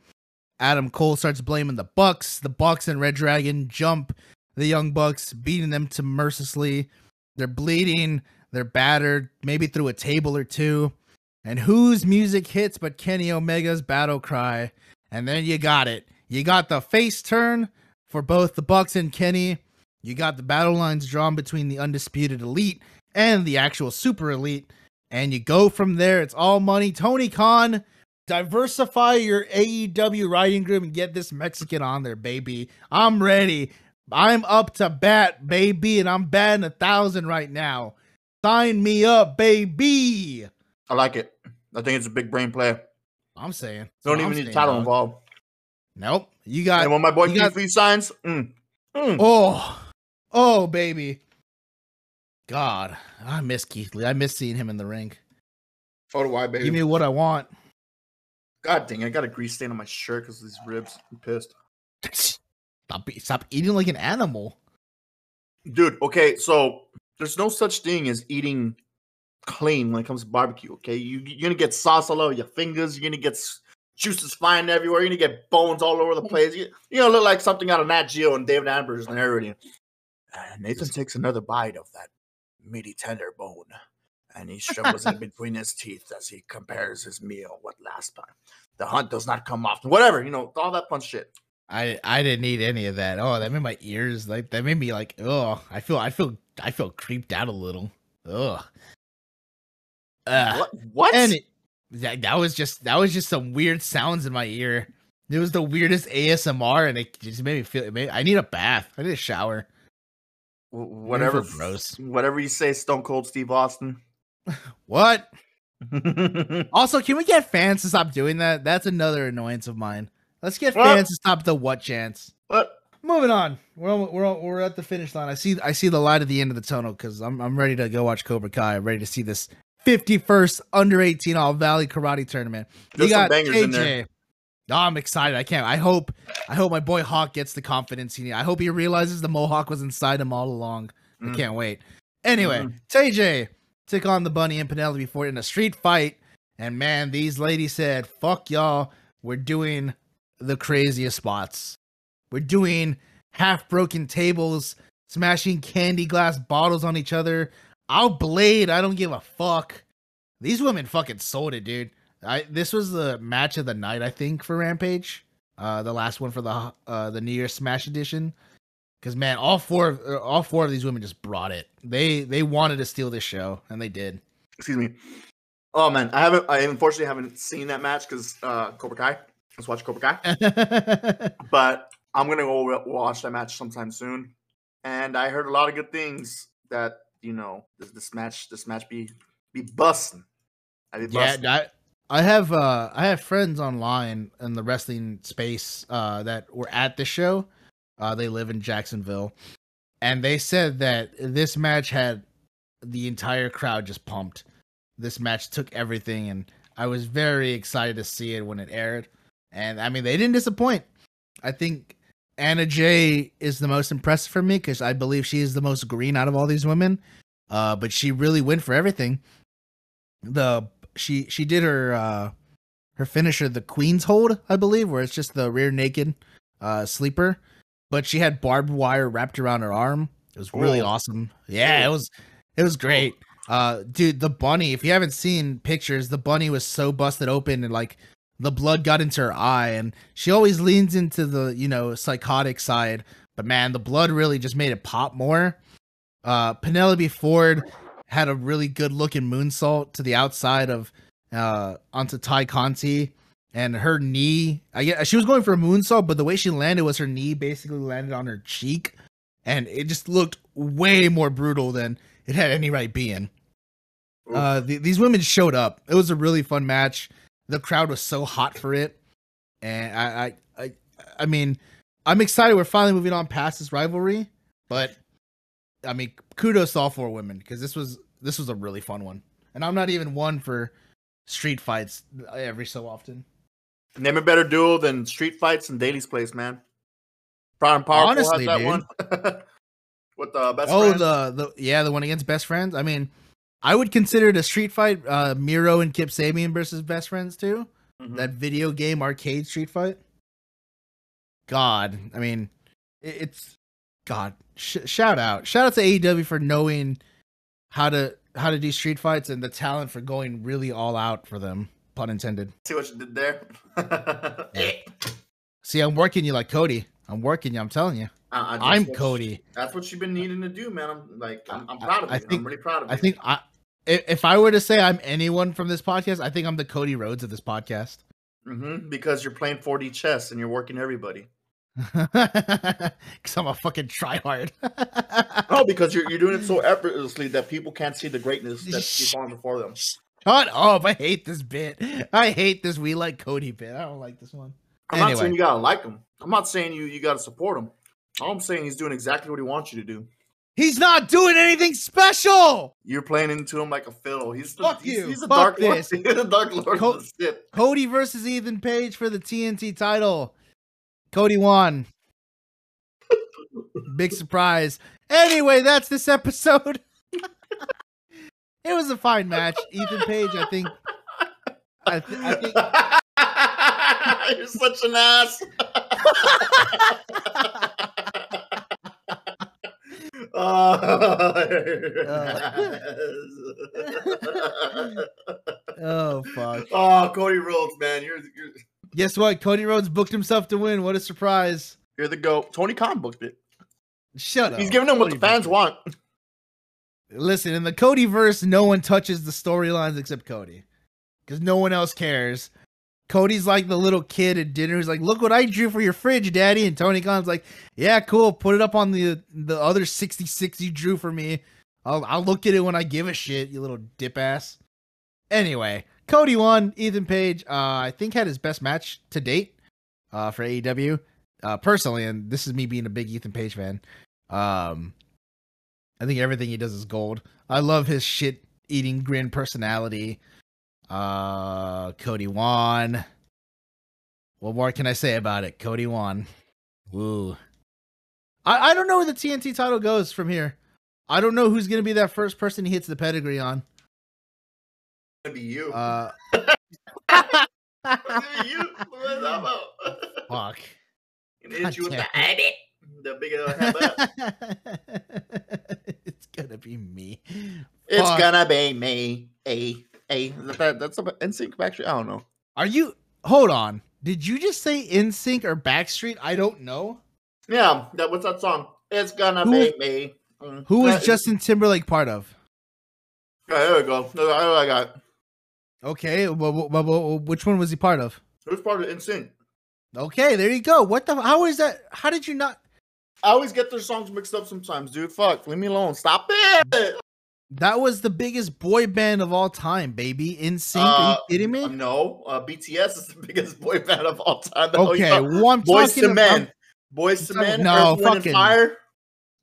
Adam Cole starts blaming the Bucks. The Bucks and Red Dragon jump the Young Bucks, beating them to mercilessly. They're bleeding. They're battered, maybe through a table or two. And whose music hits but Kenny Omega's battle cry? And then you got it. You got the face turn for both the Bucks and Kenny. You got the battle lines drawn between the undisputed elite and the actual super elite. And you go from there. It's all money. Tony Khan, diversify your AEW writing group and get this Mexican on there, baby. I'm ready. I'm up to bat, baby, and I'm batting a thousand right now. Sign me up, baby. I like it. I think it's a big brain play. I'm saying. Don't I'm even need a saying, title dog. involved. Nope. You got and when my boy you got- Keith Lee signs, mm, mm. Oh, oh, baby. God, I miss Keith Lee. I miss seeing him in the ring. so do I, baby. Give me what I want. God dang, I got a grease stain on my shirt because these ribs. I'm pissed. Stop, stop eating like an animal. Dude, okay, so there's no such thing as eating clean when it comes to barbecue, okay? You, you're gonna get sauce all over your fingers, you're gonna get s- juices flying everywhere, you're gonna get bones all over the mm. place. You, you're gonna look like something out of Nat Geo and David Amber's and everything. And Nathan takes another bite of that meaty tender bone and he struggles it between his teeth as he compares his meal with last time. The hunt does not come often. Whatever, you know, all that fun shit. I I didn't eat any of that. Oh, that made my ears like that made me like oh I feel I feel I feel creeped out a little. Ugh. Ugh. What? What? And it, that, that was just that was just some weird sounds in my ear. It was the weirdest ASMR, and it just made me feel. It made, I need a bath. I need a shower. Whatever, gross. whatever you say, Stone Cold Steve Austin. What? Also, can we get fans to stop doing that? That's another annoyance of mine. Let's get What? fans to stop the what chance. what? Moving on. We're we're we're at the finish line. I see I see the light at the end of the tunnel because I'm I'm ready to go watch Cobra Kai. I'm ready to see this 51st under 18 All Valley Karate Tournament. There's some bangers in there. Oh, I'm excited. I can't. I hope I hope my boy Hawk gets the confidence he needs. I hope he realizes the Mohawk was inside him all along. I Mm. can't wait. Anyway, Mm. TJ took on the Bunny and Penelope Ford in a street fight, and man, these ladies said, "Fuck y'all, we're doing the craziest spots. We're doing half broken tables, smashing candy glass bottles on each other. I'll blade. I don't give a fuck. These women fucking sold it, dude. I this was the match of the night, I think, for Rampage. Uh, the last one for the uh the New Year Smash edition. Because man, all four of uh, all four of these women just brought it. They they wanted to steal this show, and they did. Excuse me. Oh man, I haven't. I unfortunately haven't seen that match because uh, Cobra Kai. Let's watch Cobra Kai. But I'm gonna go watch that match sometime soon. And I heard a lot of good things that you know this, this match this match be be busting. I be yeah, busting. I, I have uh I have friends online in the wrestling space uh that were at the show. Uh they live in Jacksonville. And they said that this match had the entire crowd just pumped. This match took everything and I was very excited to see it when it aired. And I mean they didn't disappoint. I think Anna Jay is the most impressive for me because I believe she is the most green out of all these women. Uh, but she really went for everything. The she she did her uh her finisher, the Queen's Hold, I believe, where it's just the rear naked uh sleeper. But she had barbed wire wrapped around her arm. It was really awesome. Yeah, it was it was great. Uh dude, the bunny, if you haven't seen pictures, the bunny was so busted open and like the blood got into her eye and she always leans into the, you know, psychotic side. But man, the blood really just made it pop more. Uh Penelope Ford had a really good looking moonsault to the outside of uh onto Tay Conti and her knee I get she was going for a moonsault, but the way she landed was her knee basically landed on her cheek and it just looked way more brutal than it had any right being. Uh th- these women showed up. It was a really fun match. The crowd was so hot for it. And I I I, I mean, I'm excited we're finally moving on past this rivalry, but I mean, kudos to all four women because this was this was a really fun one, and I'm not even one for street fights every so often. Name a better duel than Street Fights and Daily's Place, man. Proud and Powerful Honestly, has that dude. one. With the best oh, friend. the the yeah, the one against best friends. I mean, I would consider it a street fight. Uh, Miro and Kip Sabian versus best friends too. Mhm. That video game arcade street fight. God, I mean, it's God. Sh- shout out, shout out to AEW for knowing how to how to do street fights and the talent for going really all out for them. Pun intended. See what you did there? See, I'm working you like Cody. I'm working you. I'm telling you. I- I- what- Cody. That's what you've been needing to do, man. I'm like, I'm, I'm proud of I you. think- I'm really proud of you. I think I, i- if I were to say I'm anyone from this podcast, I think I'm the Cody Rhodes of this podcast. hmm because you're playing 4D chess and you're working everybody. Because I'm a fucking tryhard. No, because you're you're doing it so effortlessly that people can't see the greatness that's you're before them. Shut up! I hate this bit. I hate this we like Cody bit. I don't like this one. I'm not saying you gotta like him. I'm not saying you you gotta support him. All I'm saying he's doing exactly what he wants you to do. He's not doing anything special. You're playing into him like a fiddle. He's the, Fuck you. He's a Fuck dark lord. He's a dark lord Co- of the Cody versus Ethan Page for the TNT title. Cody won. Big surprise. Anyway, that's this episode. it was a fine match. Ethan Page, I think. I, th- I think You're such an ass. Oh. oh fuck! oh, Cody Rhodes, man, you're you're Guess what? Cody Rhodes booked himself to win. What a surprise! you're the goat. Tony Khan booked it. Shut up. He's giving them what the fans want. Listen, in the Cody verse, no one touches the storylines except Cody, because no one else cares. Cody's like the little kid at dinner who's like, "Look what I drew for your fridge, Daddy." And Tony Khan's like, "Yeah, cool. Put it up on the the other 66 you drew for me. I'll I'll look at it when I give a shit, you little dip ass." Anyway, Cody won. Ethan Page, uh, I think had his best match to date uh, for AEW. Uh, personally, and this is me being a big Ethan Page fan. Um, I think everything he does is gold. I love his shit eating grin personality. Uh, Cody won. What more can I say about it? Cody won. Woo. I, I don't know where the TNT title goes from here. I don't know who's gonna be that first person he hits the pedigree on. It's gonna be you. Uh, it's gonna be you. What is that fuck. Gonna hit you with the edit. The big it's gonna be me. It's Fuck. gonna be me. A a that, that's a NSYNC Backstreet. I don't know. Are you? Hold on. Did you just say NSYNC or Backstreet? I don't know. Yeah, that what's that song? It's gonna Who- be me. Mm. Who was That is- Justin Timberlake part of? Yeah, there we go. That's all I got. Okay, well, well, which one was he part of? Who's part of NSYNC? Okay, there you go. What the? How is that? How did you not? I always get their songs mixed up sometimes, dude. Fuck, leave me alone. Stop it. That was the biggest boy band of all time, baby. NSYNC. Are Uh, you kidding me? Uh, no, uh, BTS is the biggest boy band of all time. The okay, talking- well, I'm Boyz II Men. about- Boyz II Men. no, Earth, Wind, and fucking- Fire.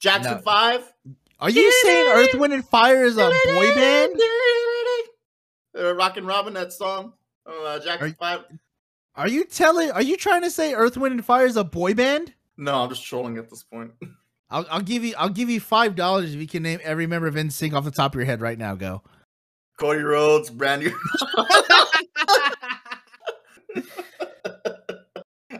Jackson No. Five. Are you saying Earth, Wind, and Fire is a boy band? Uh, Rockin' Robin, that song. Uh, Jackson Are- Five. Are you telling? Are you trying to say Earth, Wind, and Fire is a boy band? No, I'm just trolling at this point. I'll, I'll give you. I'll give you five dollars if you can name every member of NSYNC off the top of your head right now. Go. Cody Rhodes, Brandi.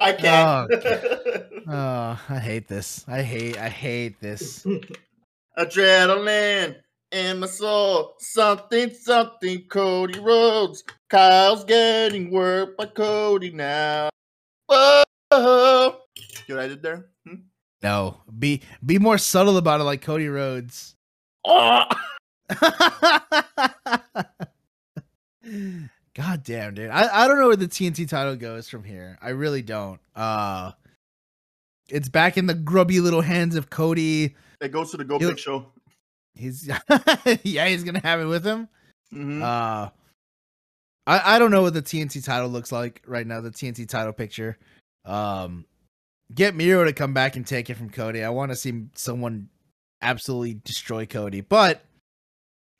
I can't. Oh, oh, I hate this. I hate. I hate this. Adrenaline in my soul. Something, something. Cody Rhodes. Kyle's getting worked by Cody now. Whoa. See what I did there? No, be be more subtle about it, like Cody Rhodes. Oh! God damn, dude. I, I don't know where the TNT title goes from here. I really don't. Uh it's back in the grubby little hands of Cody. It goes to the Go You- Big Show. He's yeah, he's gonna have it with him. Mhm. Uh I, I don't know what the TNT title looks like right now, the TNT title picture. Um get Miro to come back and take it from Cody. I want to see someone absolutely destroy Cody, but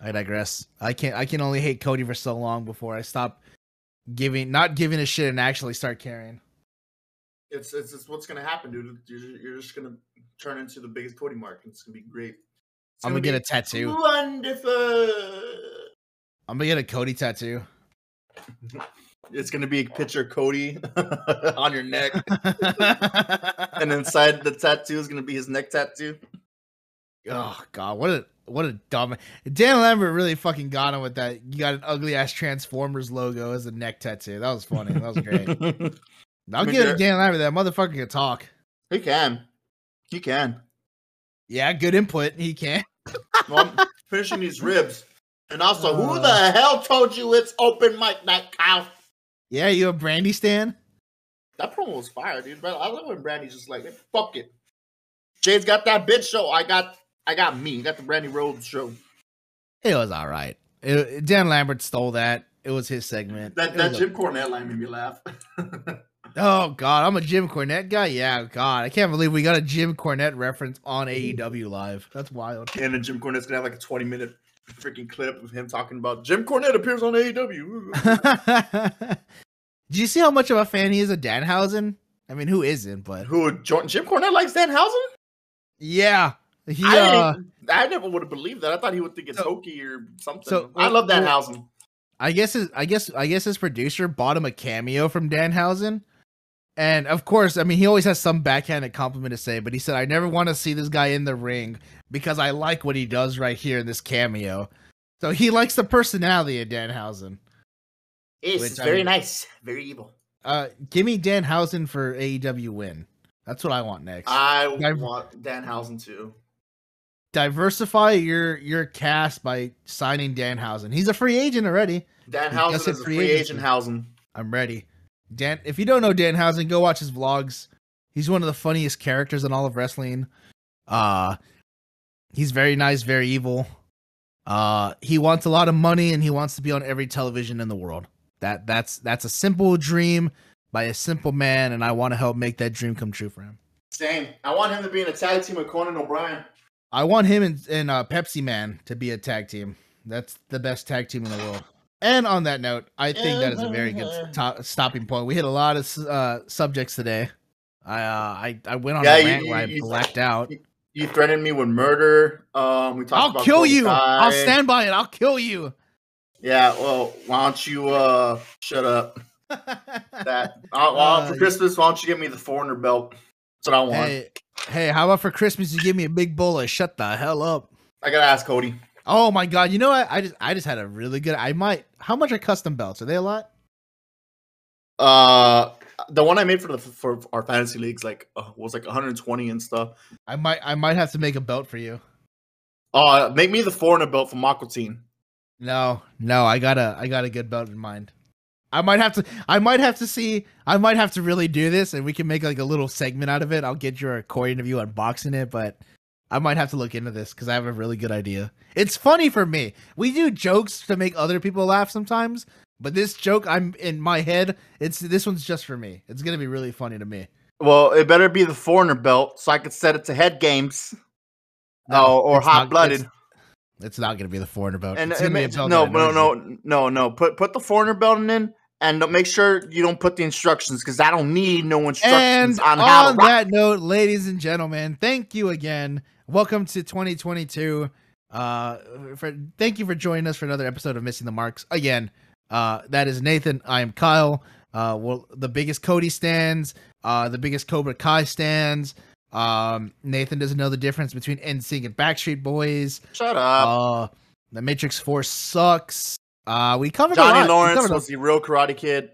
I digress. I can't. I can only hate Cody for so long before I stop giving not giving a shit and actually start caring. It's, it's it's what's gonna happen, dude. You're, ju- you're just gonna turn into the biggest Cody mark. and It's gonna be great. It's I'm gonna get a tattoo. Wonderful. I'm gonna get a Cody tattoo. It's gonna be a picture of Cody on your neck, and inside the tattoo is gonna be his neck tattoo. Oh god, what a what a dumb Dan Lambert really fucking got him with that. You got an ugly ass Transformers logo as a neck tattoo. That was funny. That was great. I'll mean, give Dan Lambert. That motherfucker can talk. he can, he can. Yeah, good input. He can. Well, I'm finishing these ribs, and also, who Uh. the hell told you it's open mic night, Kyle? Yeah, you a Brandi stan? That promo was fire, dude. But I love when Brandi's just like, "Fuck it." Jay's got that bitch show. I got, I got me. I got the Brandi Rhodes show. It was all right. It- Dan Lambert stole that. It was his segment. That that was a- Jim Cornette line made me laugh. oh god, I'm a Jim Cornette guy. Yeah, God, I can't believe we got a Jim Cornette reference on AEW live. That's wild. and then Jim Cornette's gonna have like a twenty minute freaking clip of him talking about Jim Cornette appears on AEW. Do you see how much of a fan he is of Danhausen? I mean, who isn't? But Who jo- Jim Cornette likes Danhausen? yeah, he. I, Uh, I never would have believed that. I thought he would think it's So- hokey or something. so, I love Danhausen. I guess his, I guess I guess his producer bought him a cameo from Danhausen. And of course, I mean he always has some backhanded compliment to say, but he said, I never want to see this guy in the ring because I like what he does right here in this cameo. So he likes the personality of Danhausen. Yes, which it's I very mean- nice, very evil. Uh give me Dan Danhausen for AEW win. That's what I want next. I I've- want Danhausen too. Diversify your your cast by signing Dan Danhausen. He's a free agent already. Danhausen just hit is a free free agency. agent Hausen. I'm ready. Dan, if you don't know Dan Danhausen, go watch his vlogs. He's one of the funniest characters in all of wrestling. Uh he's very nice, very evil. Uh he wants a lot of money and he wants to be on every television in the world. That that's that's a simple dream by a simple man and I want to help make that dream come true for him. Same. I want him to be in a tag team with Conan O'Brien. I want him and, and uh, Pepsi Man to be a tag team. That's the best tag team in the world. And on that note, I think that is a very good to- stopping point. We hit a lot of uh, subjects today. I uh, I I went on Yeah, a rant you- where I you- blacked out. You threatened me with murder. Um, we talked I'll kill you. I'll stand by it. I'll kill you. Yeah, well, why don't you uh shut up? That uh, well, for Uh, Christmas, why don't you give me the foreigner belt? That's what I want. hey, hey, how about for Christmas you give me a big bowl of shut the hell up? I gotta ask Cody. Oh my god, you know what? I just I just had a really good I might how much are custom belts? Are they a lot? Uh, the one I made for the for our fantasy leagues like uh, was like 120 and stuff. I might I might have to make a belt for you. Uh, make me the foreigner belt from Aqua. No, no, I got a I got a good belt in mind. I might have to I might have to see I might have to really do this and we can make like a little segment out of it. I'll get your recording of you unboxing it, but I might have to look into this because I have a really good idea. It's funny for me. We do jokes to make other people laugh sometimes, but this joke I'm in my head, it's this one's just for me. It's gonna be really funny to me. Well, it better be the foreigner belt so I could set it to head games. oh, or hot blooded. It's, not gonna be the foreigner belt. And It's it gonna a makes- belt no, no, no, no, no. Put put the foreigner belt in, and make sure you don't put the instructions because I don't need no instructions And on on, how to rock. that note, ladies and gentlemen, thank you again. Welcome to 2022. Uh, for thank you for joining us for another episode of Missing the Marks. Again, uh, that is Nathan. I am Kyle. Uh, well, the biggest Cody stands. Uh, the biggest Cobra Kai stands. Um, Nathan doesn't know the difference between NSYNC and Backstreet Boys. Shut up. Uh, the Matrix Four sucks. Uh, we covered a lot. Johnny Lawrence covered a- was the real Karate Kid.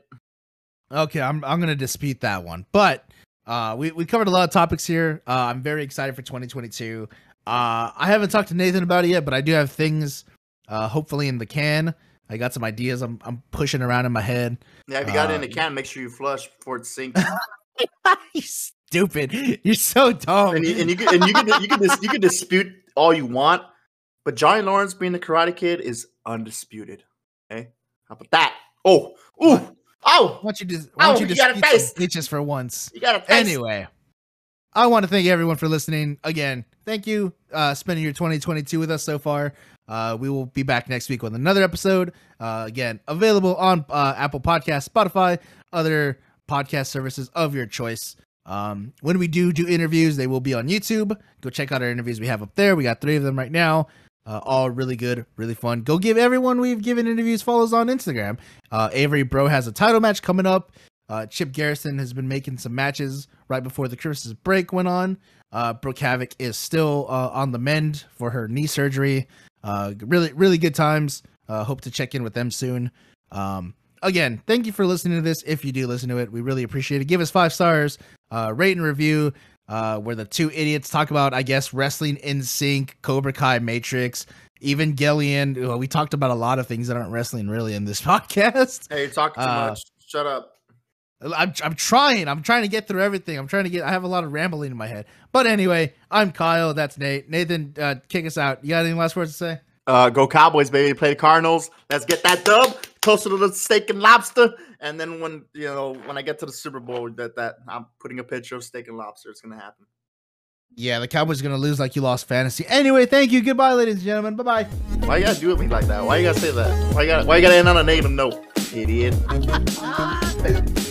Okay, I'm I'm gonna dispute that one, but uh, we we covered a lot of topics here. Uh, I'm very excited for 2022. Uh, I haven't talked to Nathan about it yet, but I do have things, uh, hopefully in the can. I got some ideas. I'm I'm pushing around in my head. Yeah, if you got it in Uh, the can, make sure you flush before it sinks. you stupid! You're so dumb. and you, and you can and you can you can dis, you can dispute all you want, but Johnny Lawrence being the Karate Kid is undisputed. Okay, how about that? Oh, ooh, What? oh, why don't you just why don't Ow, you you a dispute taste. some bitches for once? you got to anyway i want to thank everyone for listening again thank you uh spending your 2022 with us so far uh we will be back next week with another episode uh again available on uh, apple podcast spotify other podcast services of your choice um when we do do interviews they will be on youtube go check out our interviews we have up there we got three of them right now uh, all really good, really fun. Go give everyone we've given interviews follows on Instagram. Uh, Avery Breaux has a title match coming up. Uh, Chip Garrison has been making some matches right before the Christmas break went on. Uh, Brooke Havok is still uh, on the mend for her knee surgery. Uh, really, really good times. Uh, hope to check in with them soon. Um, again, thank you for listening to this. If you do listen to it, we really appreciate it. Give us five stars, uh, rate and review. Uh, where the two idiots talk about, I guess, wrestling NSYNC, Cobra Kai, Matrix, even Gillian. Well, we talked about a lot of things that aren't wrestling really in this podcast. Hey, you're too Uh, much. Shut up. I'm I'm trying. I'm trying to get through everything. I'm trying to get. I have a lot of rambling in my head. But anyway, I'm Kyle. That's Nate. Nathan, uh, kick us out. You got any last words to say? Uh, go Cowboys, baby! Play the Cardinals. Let's get that dub closer to the steak and lobster. And then when you know when I get to the Super Bowl, that that I'm putting a picture of steak and lobster. It's gonna happen. Yeah, the Cowboys are gonna lose like you lost fantasy. Anyway, thank you. Goodbye, ladies and gentlemen. Bye bye. Why you gotta do it me like that? Why you gotta say that? Why you gotta why you gotta end on a negative note, idiot? Ah.